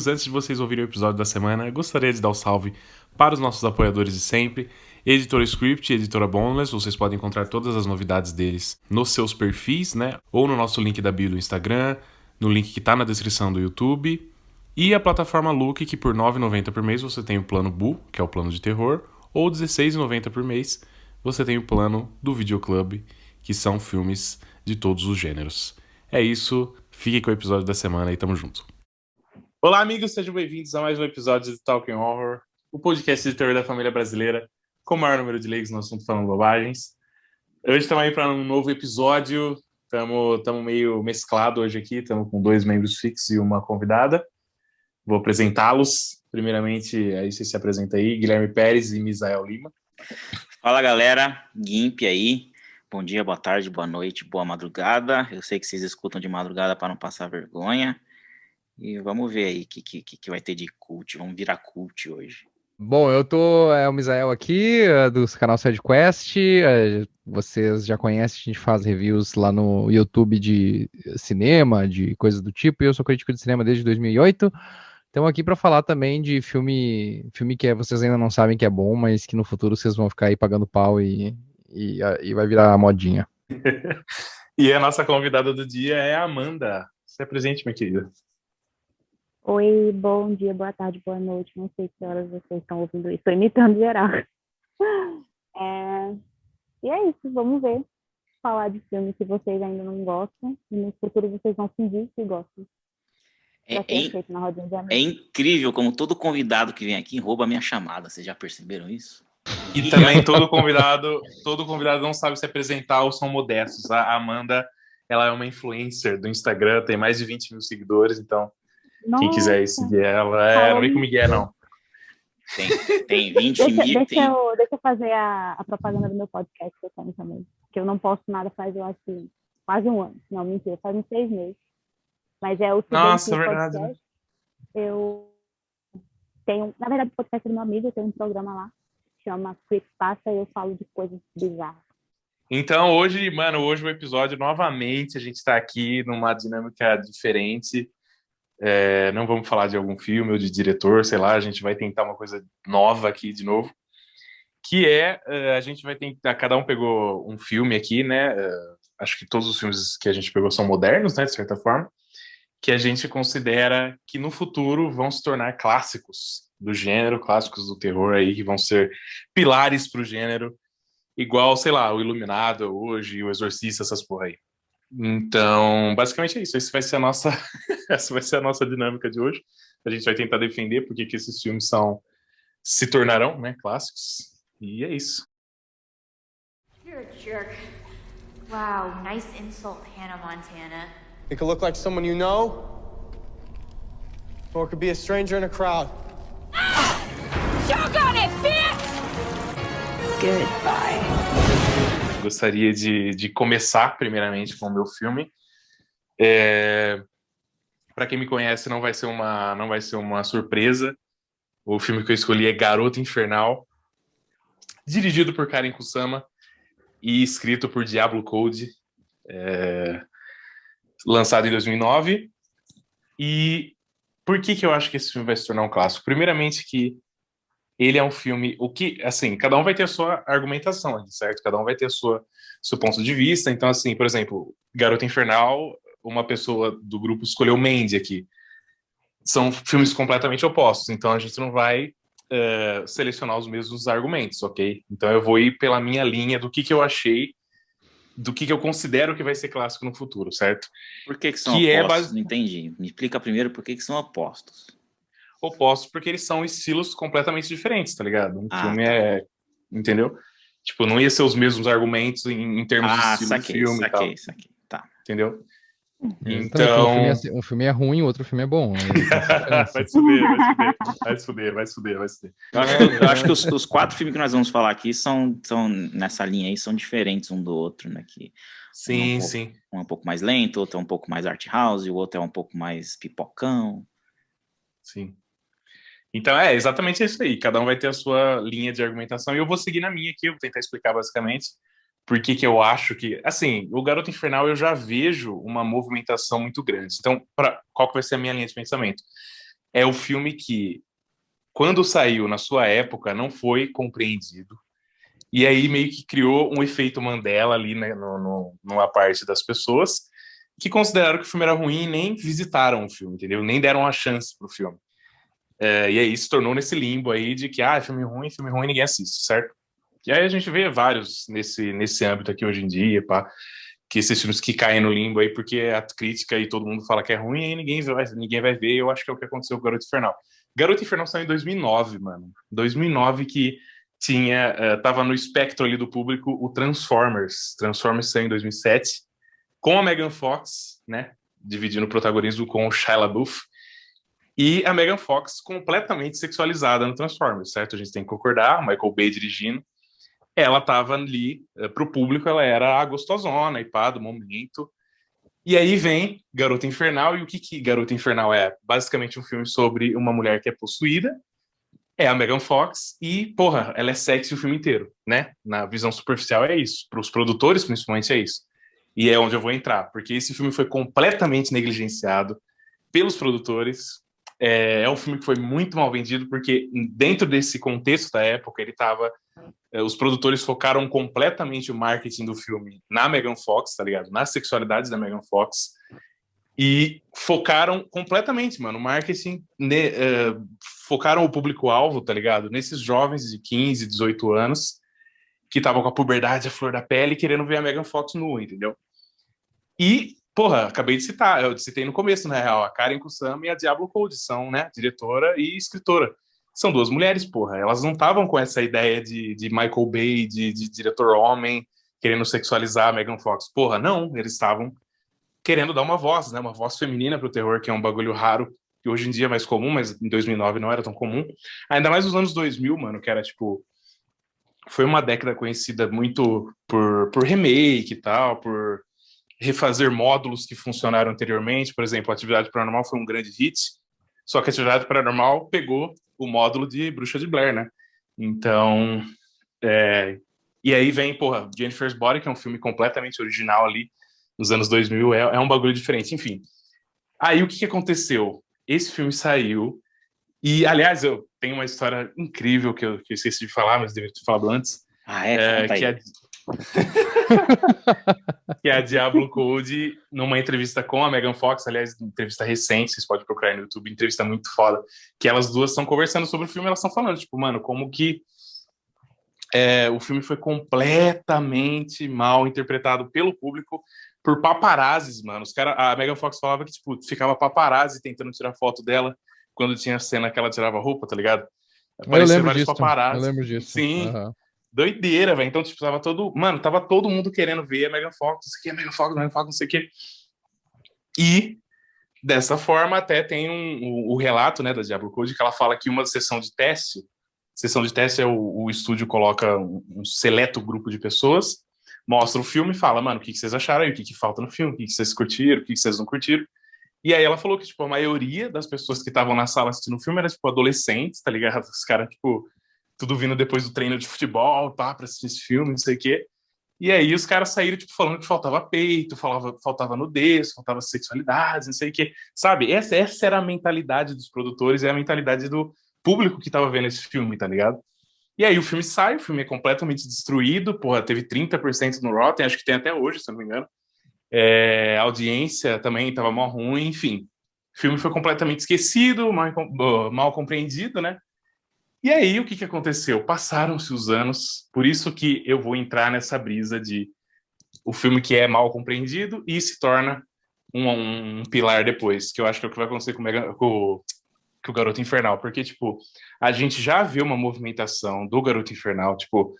amigos, antes de vocês ouvirem o episódio da semana, gostaria de dar o um salve para os nossos apoiadores de sempre. Editora Script e Editora Boneless, vocês podem encontrar todas as novidades deles nos seus perfis, né? Ou no nosso link da bio do Instagram, no link que está na descrição do YouTube. E a plataforma Look, que por R$ 9,90 por mês você tem o plano Bu, que é o plano de terror, ou R$ 16,90 por mês você tem o plano do Videoclub, que são filmes de todos os gêneros. É isso, fique com o episódio da semana e tamo junto. Olá, amigos, sejam bem-vindos a mais um episódio de Talking Horror, o podcast de terror da família brasileira, com o maior número de leigos no assunto falando bobagens. Hoje estamos aí para um novo episódio, estamos meio mesclado hoje aqui, estamos com dois membros fixos e uma convidada. Vou apresentá-los. Primeiramente, aí você se apresenta aí, Guilherme Pérez e Misael Lima. Fala, galera. Gimp aí. Bom dia, boa tarde, boa noite, boa madrugada. Eu sei que vocês escutam de madrugada para não passar vergonha. E vamos ver aí o que, que, que vai ter de cult. Vamos virar cult hoje. Bom, eu tô, é o Misael aqui, é, do canal SideQuest. É, vocês já conhecem, a gente faz reviews lá no YouTube de cinema, de coisas do tipo. Eu sou crítico de cinema desde 2008. Estamos aqui para falar também de filme, filme que é, vocês ainda não sabem que é bom, mas que no futuro vocês vão ficar aí pagando pau e, e, e vai virar modinha. e a nossa convidada do dia é a Amanda. Se presente, minha querida. Oi, bom dia, boa tarde, boa noite. Não sei que horas vocês estão ouvindo isso. Estou imitando geral. É... E é isso, vamos ver. Falar de filme que vocês ainda não gostam. E no futuro vocês vão fingir que gostam. É, é, é, incrível como todo convidado que vem aqui rouba a minha chamada. Vocês já perceberam isso? E também todo convidado, todo convidado não sabe se apresentar ou são modestos. A Amanda, ela é uma influencer do Instagram, tem mais de 20 mil seguidores, então nossa. Quem quiser seguir ela, é, não vem com Miguel, não. Tem, tem 20 deixa, mil. Deixa, tem... eu, deixa eu fazer a, a, propaganda do meu podcast que eu tenho também. Que eu não posto nada faz, eu acho, quase um ano. Não, mentira, faz uns seis meses. Mas é o Nossa, verdade. Podcast. Eu tenho, na verdade, o podcast é do meu amigo, eu tenho um programa lá, chama Quick Passa, e eu falo de coisas bizarras. Então, hoje, mano, hoje o episódio, novamente, a gente está aqui numa dinâmica diferente. É, não vamos falar de algum filme ou de diretor, sei lá, a gente vai tentar uma coisa nova aqui de novo, que é, é a gente vai tentar, cada um pegou um filme aqui, né, é, acho que todos os filmes que a gente pegou são modernos, né, de certa forma, que a gente considera que no futuro vão se tornar clássicos do gênero, clássicos do terror aí, que vão ser pilares para o gênero, igual, sei lá, o Iluminado hoje, o Exorcista, essas porra aí. Então, basicamente é isso. Essa vai ser a nossa, essa vai ser a nossa dinâmica de hoje. A gente vai tentar defender porque que esses filmes são se tornarão, né, clássicos. E é isso. You're a jerk. Wow, nice insult, Hannah Montana. It could look like someone you know, or it could be a stranger in a crowd. Ah! Choke on it, bitch! Goodbye. Gostaria de, de começar, primeiramente, com o meu filme. É... Para quem me conhece, não vai ser uma não vai ser uma surpresa. O filme que eu escolhi é Garota Infernal, dirigido por Karen Kusama e escrito por Diablo Code, é... lançado em 2009. E por que, que eu acho que esse filme vai se tornar um clássico? Primeiramente que ele é um filme, o que, assim, cada um vai ter a sua argumentação, certo? Cada um vai ter a sua seu ponto de vista. Então, assim, por exemplo, Garota Infernal, uma pessoa do grupo escolheu Mandy aqui. São filmes completamente opostos, então a gente não vai uh, selecionar os mesmos argumentos, ok? Então eu vou ir pela minha linha do que, que eu achei, do que, que eu considero que vai ser clássico no futuro, certo? Por que, que são que é opostos? É base... Não entendi. Me explica primeiro por que, que são opostos opostos porque eles são estilos completamente diferentes, tá ligado? Um ah, filme tá. é. Entendeu? Tipo, não ia ser os mesmos argumentos em, em termos ah, de estilo saquei, de filme saquei, e tal. Saquei, tá. Entendeu? Então. Um filme, é, um filme, é, ruim, o outro filme é bom. Né? vai se fuder, vai se fuder, vai se fuder, vai se fuder. Eu acho que, eu acho que os, os, quatro filmes que nós vamos falar aqui são, são nessa linha aí, são diferentes um do outro, né? Que sim, um é sim. um é um pouco mais lento, outro é um pouco mais art house, o outro é um pouco mais pipocão. Sim. Então é exatamente isso aí. Cada um vai ter a sua linha de argumentação e eu vou seguir na minha aqui. Eu vou tentar explicar basicamente por que, que eu acho que, assim, o Garoto Infernal eu já vejo uma movimentação muito grande. Então, pra, qual que vai ser a minha linha de pensamento? é o filme que, quando saiu na sua época, não foi compreendido. E aí meio que criou um efeito Mandela ali né, no, no, numa parte das pessoas que consideraram que o filme era ruim e nem visitaram o filme, entendeu? Nem deram uma chance pro filme. É, e aí se tornou nesse limbo aí de que, ah, filme ruim, filme ruim, ninguém assiste, certo? E aí a gente vê vários nesse, nesse âmbito aqui hoje em dia, pá, que esses filmes que caem no limbo aí porque a crítica e todo mundo fala que é ruim e ninguém vai, ninguém vai ver. Eu acho que é o que aconteceu com Garoto Infernal. Garoto Infernal saiu em 2009, mano. 2009 que tinha, uh, tava no espectro ali do público o Transformers. Transformers saiu em 2007 com a Megan Fox, né, dividindo o protagonismo com o Shia LaBeouf. E a Megan Fox completamente sexualizada no Transformers, certo? A gente tem que concordar, Michael Bay dirigindo ela tava ali uh, pro público, ela era a gostosona e pá, do momento. E aí vem Garota Infernal, e o que que Garota Infernal é? Basicamente um filme sobre uma mulher que é possuída, é a Megan Fox, e, porra, ela é sexy o filme inteiro, né? Na visão superficial é isso, para os produtores principalmente é isso. E é onde eu vou entrar, porque esse filme foi completamente negligenciado pelos produtores. É, é um filme que foi muito mal vendido, porque dentro desse contexto da época, ele estava os produtores focaram completamente o marketing do filme na Megan Fox, tá ligado? Nas sexualidades da Megan Fox. E focaram completamente, mano, o marketing, ne, uh, focaram o público-alvo, tá ligado? Nesses jovens de 15, 18 anos, que estavam com a puberdade, a flor da pele, querendo ver a Megan Fox nua, entendeu? E, porra, acabei de citar, eu citei no começo, na real, a Karen Kusama e a Diablo Code são, né, diretora e escritora são duas mulheres, porra. Elas não estavam com essa ideia de, de Michael Bay, de, de, diretor homem, querendo sexualizar a Megan Fox. Porra, não. Eles estavam querendo dar uma voz, né? Uma voz feminina pro terror, que é um bagulho raro, que hoje em dia é mais comum, mas em 2009 não era tão comum. Ainda mais nos anos 2000, mano, que era tipo. Foi uma década conhecida muito por, por remake e tal, por refazer módulos que funcionaram anteriormente. Por exemplo, Atividade Paranormal foi um grande hit, só que Atividade Paranormal pegou o módulo de Bruxa de Blair, né? Então, é... e aí vem, porra, Jennifer's Body, que é um filme completamente original ali, nos anos 2000, é, é um bagulho diferente, enfim. Aí o que, que aconteceu? Esse filme saiu, e aliás, eu tenho uma história incrível que eu, que eu esqueci de falar, mas deveria ter falado antes. Ah, é? é que é, que é a Diablo Code, numa entrevista com a Megan Fox, aliás, entrevista recente, vocês podem procurar no YouTube, entrevista muito foda, que elas duas estão conversando sobre o filme, elas estão falando, tipo, mano, como que é, o filme foi completamente mal interpretado pelo público por paparazzis, mano. Os cara, a Megan Fox falava que, tipo, ficava paparazzi tentando tirar foto dela quando tinha cena que ela tirava roupa, tá ligado? Apareciam eu lembro disso. Paparazzi. Eu lembro disso. Sim. Uhum doideira, velho. Então, tipo, tava todo. Mano, tava todo mundo querendo ver a Megan Fox, não sei o que, a Megan Fox, a Fox, não sei o que. E dessa forma, até tem um, o, o, relato né, da Diablo Code que ela fala que uma sessão de teste. Sessão de teste é o, o estúdio coloca um, um, seleto grupo de pessoas, mostra o filme e fala, mano, o que, que vocês acharam aí? O que, que falta no filme? O que, que vocês curtiram? O que, que vocês não curtiram? E aí ela falou que, tipo, a maioria das pessoas que estavam na sala assistindo o filme era, tipo, adolescentes, tá ligado? Os caras, tipo, tudo vindo depois do treino de futebol, tá, para assistir esse filme, não sei o quê. E aí os caras saíram, tipo, falando que faltava peito, falava, faltava nudez, faltava sexualidade, não sei o quê. Sabe? Essa, essa era a mentalidade dos produtores, é a mentalidade do público que tava vendo esse filme, tá ligado? E aí o filme sai, o filme é completamente destruído, porra, teve 30% no Rotten, acho que tem até hoje, se não me engano. É, a audiência também tava mal ruim, enfim. O filme foi completamente esquecido, mal, mal compreendido, né? E aí, o que, que aconteceu? Passaram-se os anos, por isso que eu vou entrar nessa brisa de o filme que é mal compreendido e se torna um, um pilar depois, que eu acho que é o que vai acontecer com, o, com, com o Garoto Infernal, porque, tipo, a gente já viu uma movimentação do Garoto Infernal, tipo,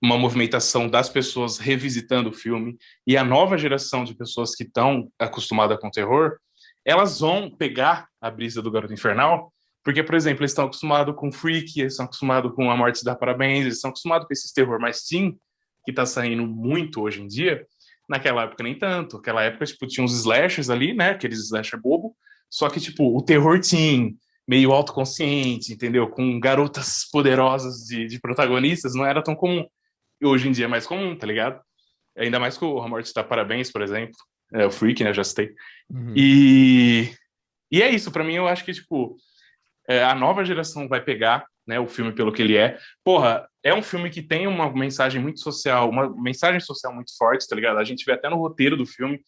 uma movimentação das pessoas revisitando o filme, e a nova geração de pessoas que estão acostumadas com terror, elas vão pegar a brisa do Garoto Infernal porque, por exemplo, eles estão acostumados com Freak, eles estão acostumados com A Morte da Parabéns, eles estão acostumados com esses terror mais teen, que tá saindo muito hoje em dia. Naquela época, nem tanto. Naquela época, tipo, tinha uns slashers ali, né? Aqueles slasher bobo. Só que, tipo, o terror teen, meio autoconsciente, entendeu? Com garotas poderosas de, de protagonistas, não era tão comum. E hoje em dia é mais comum, tá ligado? Ainda mais com A Morte da Parabéns, por exemplo. É, o Freak, né? Já citei. Uhum. E E é isso, para mim, eu acho que, tipo, é, a nova geração vai pegar né, o filme pelo que ele é. Porra, é um filme que tem uma mensagem muito social, uma mensagem social muito forte, tá ligado? A gente vê até no roteiro do filme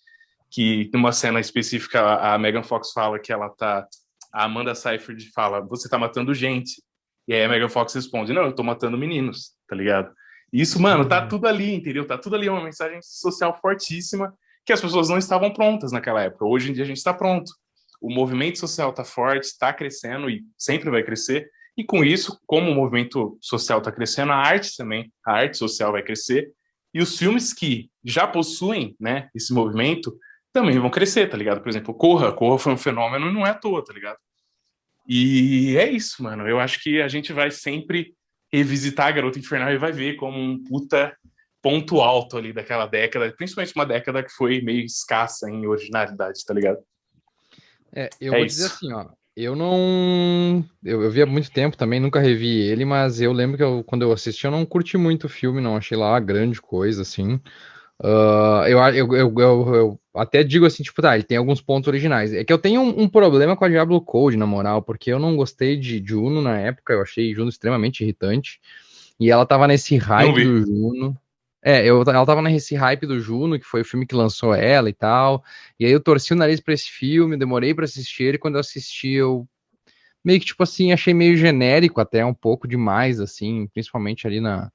que numa cena específica a Megan Fox fala que ela tá a Amanda Seyfried fala: "Você tá matando gente". E aí a Megan Fox responde: "Não, eu tô matando meninos", tá ligado? Isso, mano, tá uhum. tudo ali, entendeu? Tá tudo ali uma mensagem social fortíssima que as pessoas não estavam prontas naquela época. Hoje em dia a gente está pronto. O movimento social tá forte, está crescendo e sempre vai crescer. E com isso, como o movimento social está crescendo, a arte também, a arte social vai crescer. E os filmes que já possuem né, esse movimento também vão crescer, tá ligado? Por exemplo, Corra. Corra foi um fenômeno e não é à toa, tá ligado? E é isso, mano. Eu acho que a gente vai sempre revisitar a Garota Infernal e vai ver como um puta ponto alto ali daquela década, principalmente uma década que foi meio escassa em originalidade, tá ligado? É, eu é vou isso. dizer assim, ó. Eu não. Eu, eu vi há muito tempo também, nunca revi ele, mas eu lembro que eu, quando eu assisti, eu não curti muito o filme, não achei lá grande coisa, assim. Uh, eu, eu, eu, eu, até digo assim, tipo, tá, ele tem alguns pontos originais. É que eu tenho um, um, problema com a Diablo Code, na moral, porque eu não gostei de Juno na época, eu achei Juno extremamente irritante. E ela tava nesse hype do Juno. É, eu, ela tava nesse hype do Juno, que foi o filme que lançou ela e tal. E aí eu torci o nariz pra esse filme, demorei para assistir, e quando eu assisti, eu meio que, tipo assim, achei meio genérico até, um pouco demais, assim, principalmente ali na,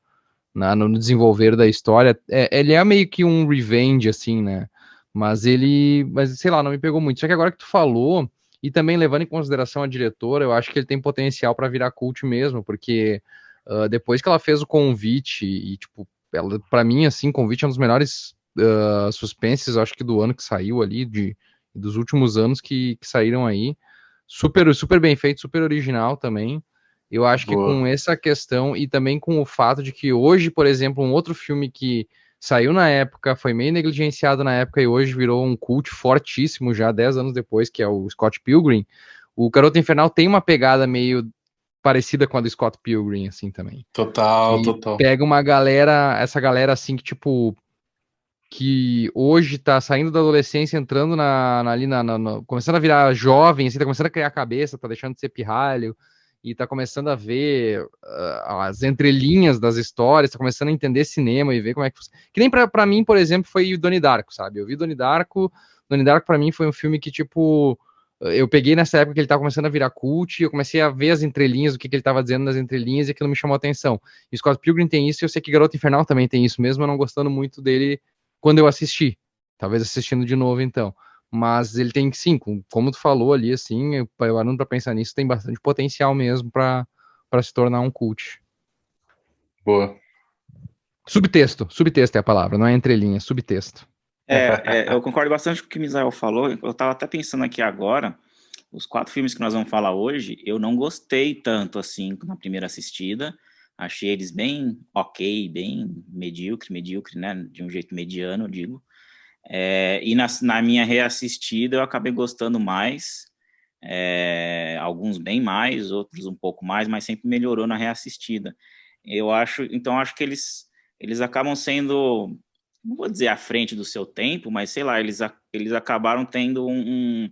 na, no desenvolver da história. É, ele é meio que um revenge, assim, né? Mas ele, mas sei lá, não me pegou muito. Só que agora que tu falou, e também levando em consideração a diretora, eu acho que ele tem potencial para virar cult mesmo, porque uh, depois que ela fez o convite, e tipo, ela, pra mim, assim, convite é um dos melhores uh, suspenses, acho que do ano que saiu ali, de, dos últimos anos que, que saíram aí. Super, super bem feito, super original também. Eu acho Boa. que com essa questão e também com o fato de que hoje, por exemplo, um outro filme que saiu na época, foi meio negligenciado na época e hoje virou um cult fortíssimo já 10 anos depois, que é o Scott Pilgrim. O Garoto Infernal tem uma pegada meio parecida com a do Scott Pilgrim, assim, também. Total, e total. Pega uma galera, essa galera, assim, que, tipo, que hoje tá saindo da adolescência, entrando na, na ali, na, na, começando a virar jovem, assim, tá começando a criar cabeça, tá deixando de ser pirralho, e está começando a ver uh, as entrelinhas das histórias, está começando a entender cinema e ver como é que. Que nem para mim, por exemplo, foi o Doni Darko, sabe? Eu vi Doni Darko, Doni Darko para mim foi um filme que, tipo, eu peguei nessa época que ele estava começando a virar cult, eu comecei a ver as entrelinhas, o que, que ele estava dizendo nas entrelinhas, e aquilo me chamou a atenção. E Scott Pilgrim tem isso, e eu sei que Garoto Infernal também tem isso, mesmo eu não gostando muito dele quando eu assisti. Talvez assistindo de novo, então. Mas ele tem, sim, como tu falou ali, assim, eu parando para pensar nisso, tem bastante potencial mesmo para se tornar um cult. Boa. Subtexto, subtexto é a palavra, não é entrelinha, subtexto. É, é, eu concordo bastante com o que o Misael falou. Eu estava até pensando aqui agora, os quatro filmes que nós vamos falar hoje, eu não gostei tanto assim na primeira assistida. Achei eles bem ok, bem medíocre, medíocre, né? De um jeito mediano, digo. É, e na, na, minha reassistida eu acabei gostando mais, é, alguns bem mais, outros um pouco mais, mas sempre melhorou na reassistida. Eu acho, então acho que eles eles acabam sendo, não vou dizer à frente do seu tempo, mas sei lá, eles, eles acabaram tendo um, um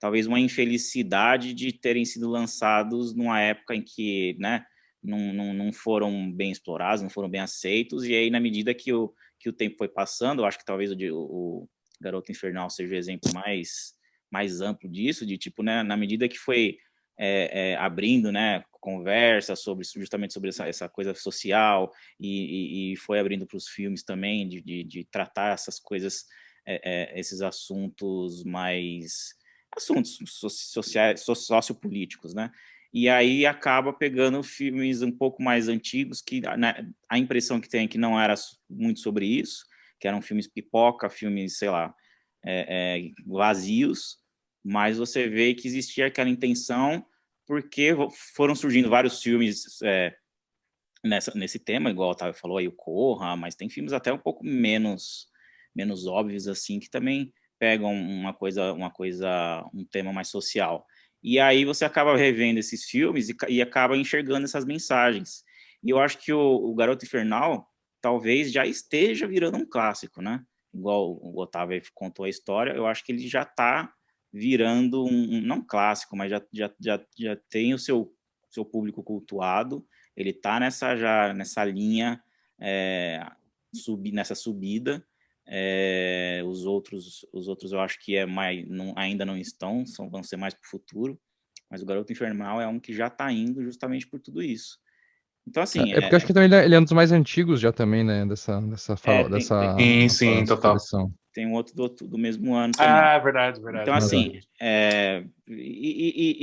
talvez uma infelicidade de terem sido lançados numa época em que, né, não, não, não foram bem explorados, não foram bem aceitos, e aí na medida que o que o tempo foi passando, eu acho que talvez o, o Garoto Infernal seja o exemplo mais, mais amplo disso, de tipo, né, na medida que foi é, é, abrindo, né, conversa sobre justamente sobre essa, essa coisa social e, e, e foi abrindo para os filmes também de, de, de, tratar essas coisas, é, é esses assuntos mais assuntos sociais, sociopolíticos, né? e aí acaba pegando filmes um pouco mais antigos que né, a impressão que tem é que não era muito sobre isso, que eram filmes pipoca, filmes, sei lá, é, é, vazios, mas você vê que existia aquela intenção porque foram surgindo vários filmes é, nessa, nesse tema, igual o Otávio falou aí, o Corra, mas tem filmes até um pouco menos menos óbvios assim que também pegam uma coisa uma coisa um tema mais social e aí você acaba revendo esses filmes e, e acaba enxergando essas mensagens. E eu acho que o, o, Garoto Infernal talvez já esteja virando um clássico, né? Igual o Otávio contou a história, eu acho que ele já está virando um, não clássico, mas já, já, já, já tem o seu, seu público cultuado, ele está nessa já nessa linha é, sub, nessa subida. É, os outros os outros eu acho que é mais não, ainda não estão, são, vão ser mais para o futuro. Mas o Garoto Infernal é um que já está indo justamente por tudo isso. Então, assim. É, é porque eu acho que também ele é um dos mais antigos já também, né? Dessa. dessa, É, tem- dessa Sim, dessa sim, total. Tem um outro do, do mesmo ano também. Ah, verdade, verdade. Então, assim, é, e, e-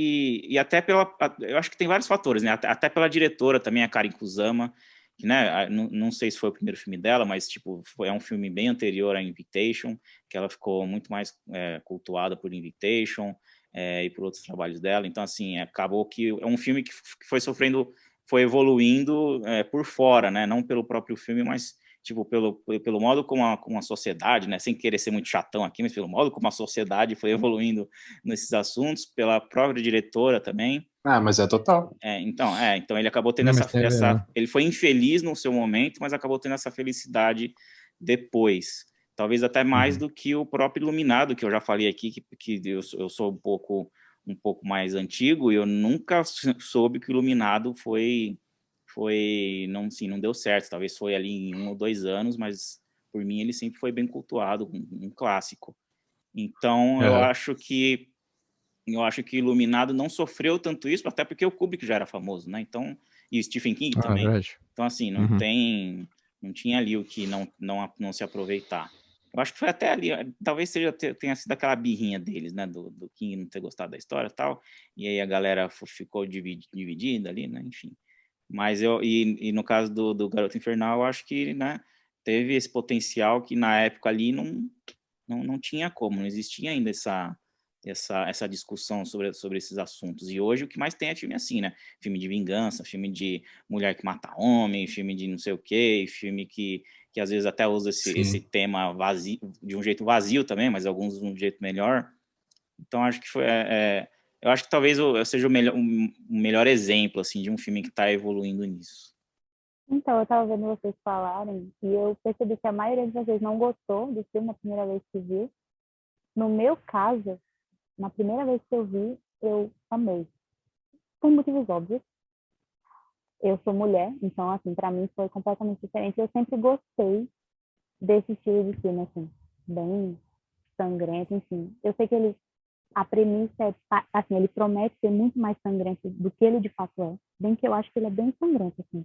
e- e até pela. Eu acho que tem vários fatores, né? Até, pela diretora também, a Karen Kusama, que, né? Não, não sei se foi o primeiro filme dela, mas, tipo, foi, é um filme bem anterior a Invitation, que ela ficou muito mais é, cultuada por Invitation é, e por outros trabalhos dela. Então, assim, acabou que é um filme que foi sofrendo, foi evoluindo é, por fora, né? Não pelo próprio filme, mas tipo, pelo, pelo modo como a, como a sociedade, né, sem querer ser muito chatão aqui, mas pelo modo como a sociedade foi evoluindo nesses assuntos, pela própria diretora também. Ah, mas é total. É, então, é, então ele acabou tendo Não, essa, né? ele foi infeliz no seu momento, mas acabou tendo essa felicidade depois. Talvez até mais do que o próprio Iluminado, que eu já falei aqui, que, que eu, sou- eu sou um pouco um pouco mais antigo e eu nunca sou- soube que o Iluminado foi foi não sim não deu certo talvez foi ali em um ou dois anos mas por mim ele sempre foi bem cultuado um, um clássico então eu Aham. acho que eu acho que Iluminado não sofreu tanto isso até porque o Kubrick já era famoso né então e o Stephen King Ah, também verdade. então assim não Uhum. tem não tinha ali o que não não não se aproveitar eu acho que foi até ali, talvez seja te- tenha sido aquela birrinha deles, né, do, do King não ter gostado da história e tal, e aí a galera ficou dividi- dividida ali, né, enfim. Mas eu, e, e no caso do, do Garoto Infernal, eu acho que, né, teve esse potencial que na época ali não, não, não tinha como, não existia ainda essa, essa, essa discussão sobre, sobre esses assuntos. E hoje o que mais tem é filme assim, né, filme de vingança, filme de mulher que mata homem, filme de não sei o quê, filme que que às vezes até usa esse, Sim. esse tema vazio, de um jeito vazio também, mas alguns de um jeito melhor. Então acho que foi, é, é, eu acho que talvez o- seja o melhor, um, melhor exemplo assim de um filme que está evoluindo nisso. Então, eu tava vendo vocês falarem e eu percebi que a maioria de vocês não gostou do filme a primeira vez que viu. No meu caso, na primeira vez que eu vi, eu amei. Por motivos óbvios. Eu sou mulher, então, assim, pra mim foi completamente diferente. Eu sempre gostei desse estilo de filme, assim, bem sangrento, enfim. Eu sei que ele, a premissa é, assim, ele promete ser muito mais sangrento do que ele de fato é. Bem que eu acho que ele é bem sangrento, assim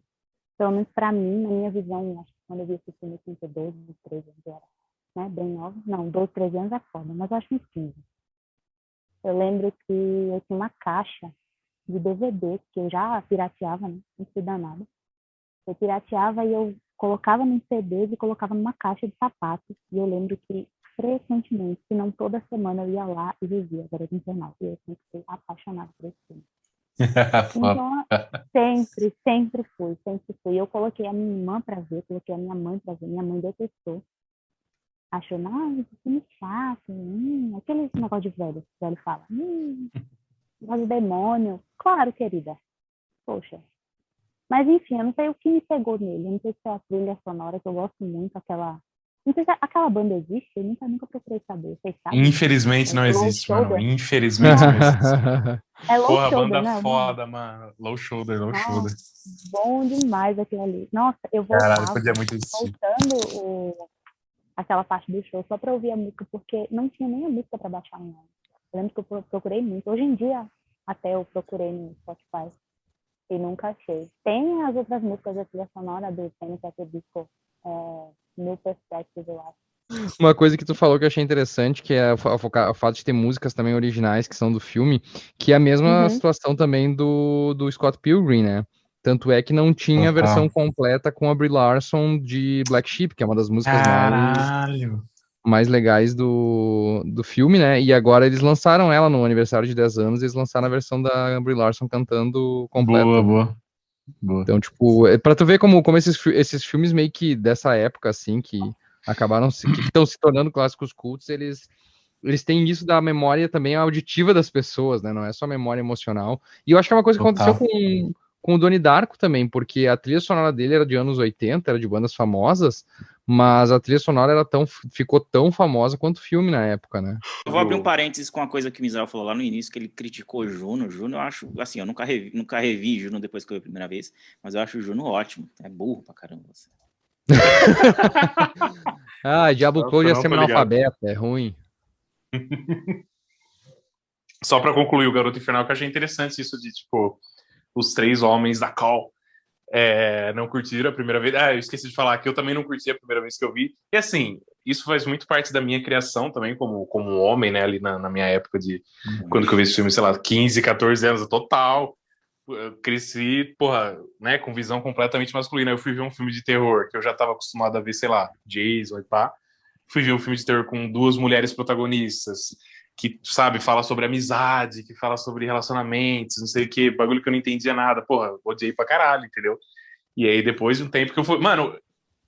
pelo menos para mim, na minha visão, acho que quando eu vi esse filme, eu tinha 12, 13 anos, era né, bem nova. Não, 12, 13 anos é foda, mas eu acho uns 15. Eu lembro que eu tinha uma caixa de DVD, que eu já pirateava, né? Não sei danada. Eu pirateava e eu colocava num CD e colocava numa caixa de sapatos. E eu lembro que frequentemente, se não toda semana, eu ia lá e revia Garota Infernal. E eu sempre fui apaixonada por esse filme. Então, sempre, sempre fui, sempre fui. Eu coloquei a minha irmã para ver, coloquei a minha mãe para ver. Minha mãe detestou. Achou, não, esse filme é chato. Hum, aquele negócio de velho. que O velho fala, hum, negócio de demônio. Claro, querida. Poxa. Mas, enfim, eu não sei o que me pegou nele. Eu não sei se é a trilha sonora, que eu gosto muito, aquela... Não sei se aquela banda existe, eu nunca, nunca procurei saber. Vocês sabem? Infelizmente não É Low existe, mano. Shoulder. Infelizmente não existe. É Low Porra, Shoulder, banda né? foda, mano. Low shoulder, low Nossa, shoulder. Bom demais aquilo ali. Nossa, eu Caralho, voltava podia muito existir. voltando o, aquela parte do show só para ouvir a música, porque não tinha nem a música para baixar online. Eu lembro que eu pro- procurei muito. Hoje em dia, até eu procurei no Spotify e nunca achei. Tem as outras músicas da trilha sonora do Panic! at the Disco, é, New Perspective, eu acho. Uma coisa que tu falou que eu achei interessante, que é o, fato de ter músicas também originais que são do filme, que é a mesma Uhum. situação também do, do Scott Pilgrim, né? Tanto é que não tinha a versão completa com a Brie Larson de Black Sheep, que é uma das músicas mais, mais legais do, do filme, né? E agora eles lançaram ela no aniversário de 10 anos, eles lançaram a versão da Brie Larson cantando completa. Boa, boa. Boa. Então, tipo, é pra tu ver como, como esses, esses filmes meio que dessa época, assim, que acabaram se, que estão se tornando clássicos cultos, eles, eles têm isso da memória também auditiva das pessoas, né? Não é só memória emocional. E eu acho que é uma coisa que aconteceu Total. com, com o Doni Darko também, porque a trilha sonora dele era de anos 80, era de bandas famosas, mas a trilha sonora era tão, ficou tão famosa quanto o filme na época, né? Eu vou abrir um parênteses com uma coisa que o Misael falou lá no início, que ele criticou Juno. Juno, eu acho, assim, eu nunca revi, nunca revi Juno depois que eu vi a primeira vez, mas eu acho o Juno ótimo. É burro pra caramba. Você. ah, Diablo Code ia não ser tô analfabeto, é ruim. Só pra concluir o Garoto Infernal, que eu achei interessante isso de, tipo, os três homens da Call é, não curtiram a primeira vez. Ah, eu esqueci de falar que eu também não curti a primeira vez que eu vi. E assim, isso faz muito parte da minha criação também, como, como homem, né, ali na, na minha época de. Quando que eu vi esse filme, sei lá, 15, 14 anos, total. Eu cresci, porra, né, com visão completamente masculina. Eu fui ver um filme de terror que eu já tava acostumado a ver, sei lá, Jason e pá. Fui ver um filme de terror com duas mulheres protagonistas que, sabe, fala sobre amizade, que fala sobre relacionamentos, não sei o que, bagulho que eu não entendia nada. Porra, odiei pra caralho, entendeu? E aí, depois de um tempo que eu fui. Mano,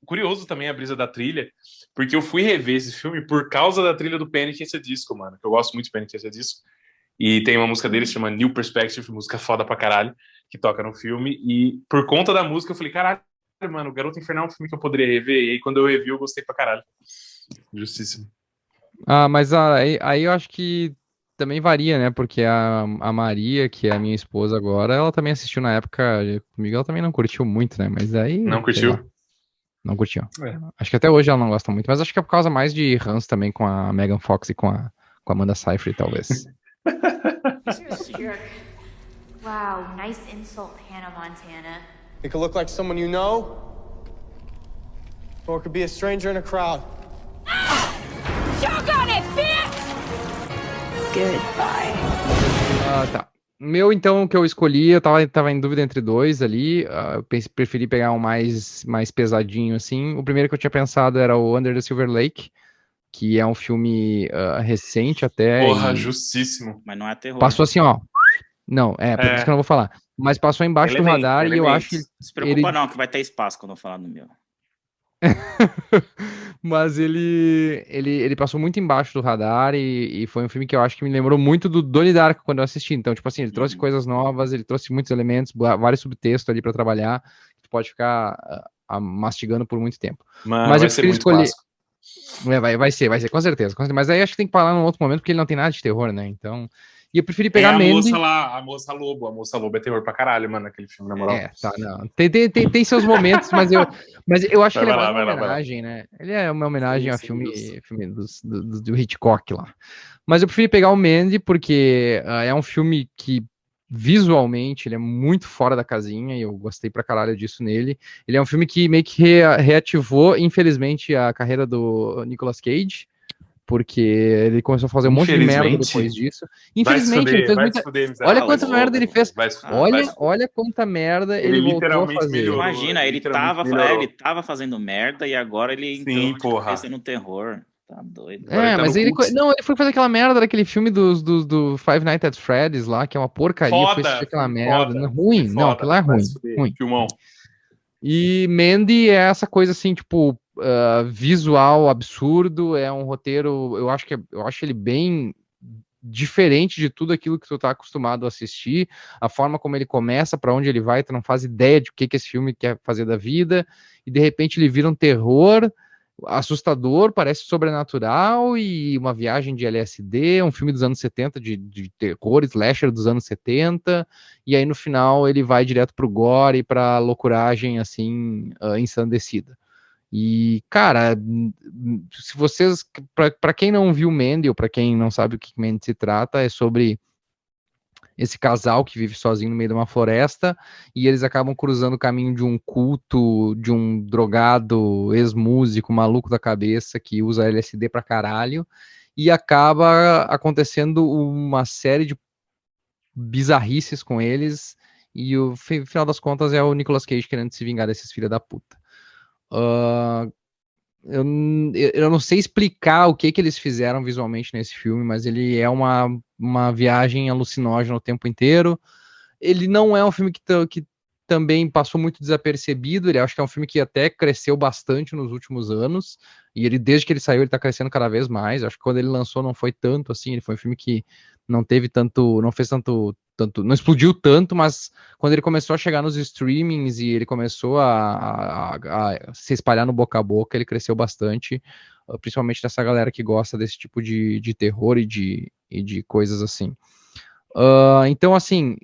curioso também a brisa da trilha, porque eu fui rever esse filme por causa da trilha do Panic! Esse Disco, mano. Que eu gosto muito de Panic! Esse Disco. E tem uma música dele chama New Perspective, música foda pra caralho, que toca no filme. E por conta da música, eu falei, caralho, mano, Garoto Infernal é um filme que eu poderia rever. E aí, quando eu revi, eu gostei pra caralho. Justíssimo. Ah, mas ah, aí, aí eu acho que também varia, né? Porque a, a Maria, que é a minha esposa agora, ela também assistiu na época comigo, ela também não curtiu muito, né? Mas aí. Não curtiu? lá, Não curtiu. É. Acho que até hoje ela não gosta muito, mas acho que é por causa mais de Hans também com a Megan Fox e com a, com a Amanda Seyfried, talvez. Wow, nice insult, Hannah Montana. It could look like someone you know, or it could be a stranger in a crowd. Choke on it, bitch! Goodbye. Ah, tá. Meu, então, que eu escolhi, eu tava, tava em dúvida entre dois ali. ah, eu pense- preferi pegar um mais, mais pesadinho, assim. O primeiro que eu tinha pensado era o Under the Silver Lake, que é um filme ah, recente até. Porra, e justíssimo. Mas não é terror. passou assim, ó. Não, é, por É. isso que eu não vou falar. Mas passou embaixo do Elemento, radar e eu acho que. Não se preocupa ele- não, que vai ter espaço quando eu falar no meu. Mas ele, ele, ele passou muito embaixo do radar e, e foi um filme que eu acho que me lembrou muito do Donnie Darko quando eu assisti. Então, tipo assim, ele trouxe Uhum. coisas novas, ele trouxe muitos elementos, vários subtextos ali pra trabalhar, que tu pode ficar ah, ah, mastigando por muito tempo. Mas vai eu queria escolher-. É, vai, vai ser, vai ser, com certeza, com certeza. Mas aí acho que tem que falar num outro momento, porque ele não tem nada de terror, né? Então. E eu preferi É pegar a Mandy. moça lá, a moça lobo. A moça lobo é terror pra caralho, mano, aquele filme, na moral. É, tá, não. Tem, tem, tem, tem seus momentos, mas eu, mas eu acho Vai, que ele é lá, mais uma lá, homenagem, né? Ele é uma homenagem Sim, a sim, filme, justo. filme dos- do, do, Hitchcock lá. Mas eu preferi pegar o Mandy porque ah, é um filme que visualmente ele é muito fora da casinha e eu gostei pra caralho disso nele. Ele é um filme que meio que rea- reativou, infelizmente, a carreira do Nicolas Cage. Porque ele começou a fazer um monte de merda depois disso. Infelizmente, ele fuder, fez vai muita, fuder, miserável. Olha quanta merda ele fez. Vai Ah, vai Olha, olha quanta merda ele, Ele voltou a literalmente fazer. melhorou. Imagina, ele literalmente tava, melhorou. ele tava fazendo merda e agora ele Sim, entrou porra. de cabeça no terror. Tá doido. É, tá mas ele, não, ele foi fazer aquela merda daquele filme dos, dos, do Five Nights at Freddy's lá, que é uma porcaria, foi Foda, assistir aquela merda. foda, Não, ruim, filme não, foda, aquilo lá é ruim, ruim. Filmão. E Mandy é essa coisa assim, tipo, ah, visual absurdo, é um roteiro, eu acho que é- eu acho ele bem diferente de tudo aquilo que tu tá acostumado a assistir, a forma como ele começa, pra onde ele vai, tu não faz ideia de o que que esse filme quer fazer da vida, e de repente ele vira um terror assustador, parece sobrenatural e uma viagem de LSD, um filme dos anos 70 de, de terror, slasher dos anos 70, e aí no final ele vai direto pro gore e pra loucuragem assim, ah, ensandecida. E, cara, se vocês, pra quem não viu Mandy ou pra quem não sabe o que Mandy se trata, é sobre esse casal que vive sozinho no meio de uma floresta e eles acabam cruzando o caminho de um culto, de um drogado, ex-músico, maluco da cabeça que usa LSD pra caralho e acaba acontecendo uma série de bizarrices com eles e o fi- final das contas é o Nicolas Cage querendo se vingar desses filha da puta. Ah, eu, eu- não sei explicar o que que eles fizeram visualmente nesse filme, mas ele é uma, uma viagem alucinógena o tempo inteiro. Ele não é um filme que, que também passou muito desapercebido, ele acho que é um filme que até cresceu bastante nos últimos anos, e ele, desde que ele saiu, ele tá crescendo cada vez mais. Acho que quando ele lançou não foi tanto assim, ele foi um filme que não teve tanto, não fez tanto, tanto, não explodiu tanto, mas quando ele começou a chegar nos streamings e ele começou a, a, a, se espalhar no boca a boca, ele cresceu bastante, ah, principalmente dessa galera que gosta desse tipo de, de terror e de, e de coisas assim. Uh, então, assim,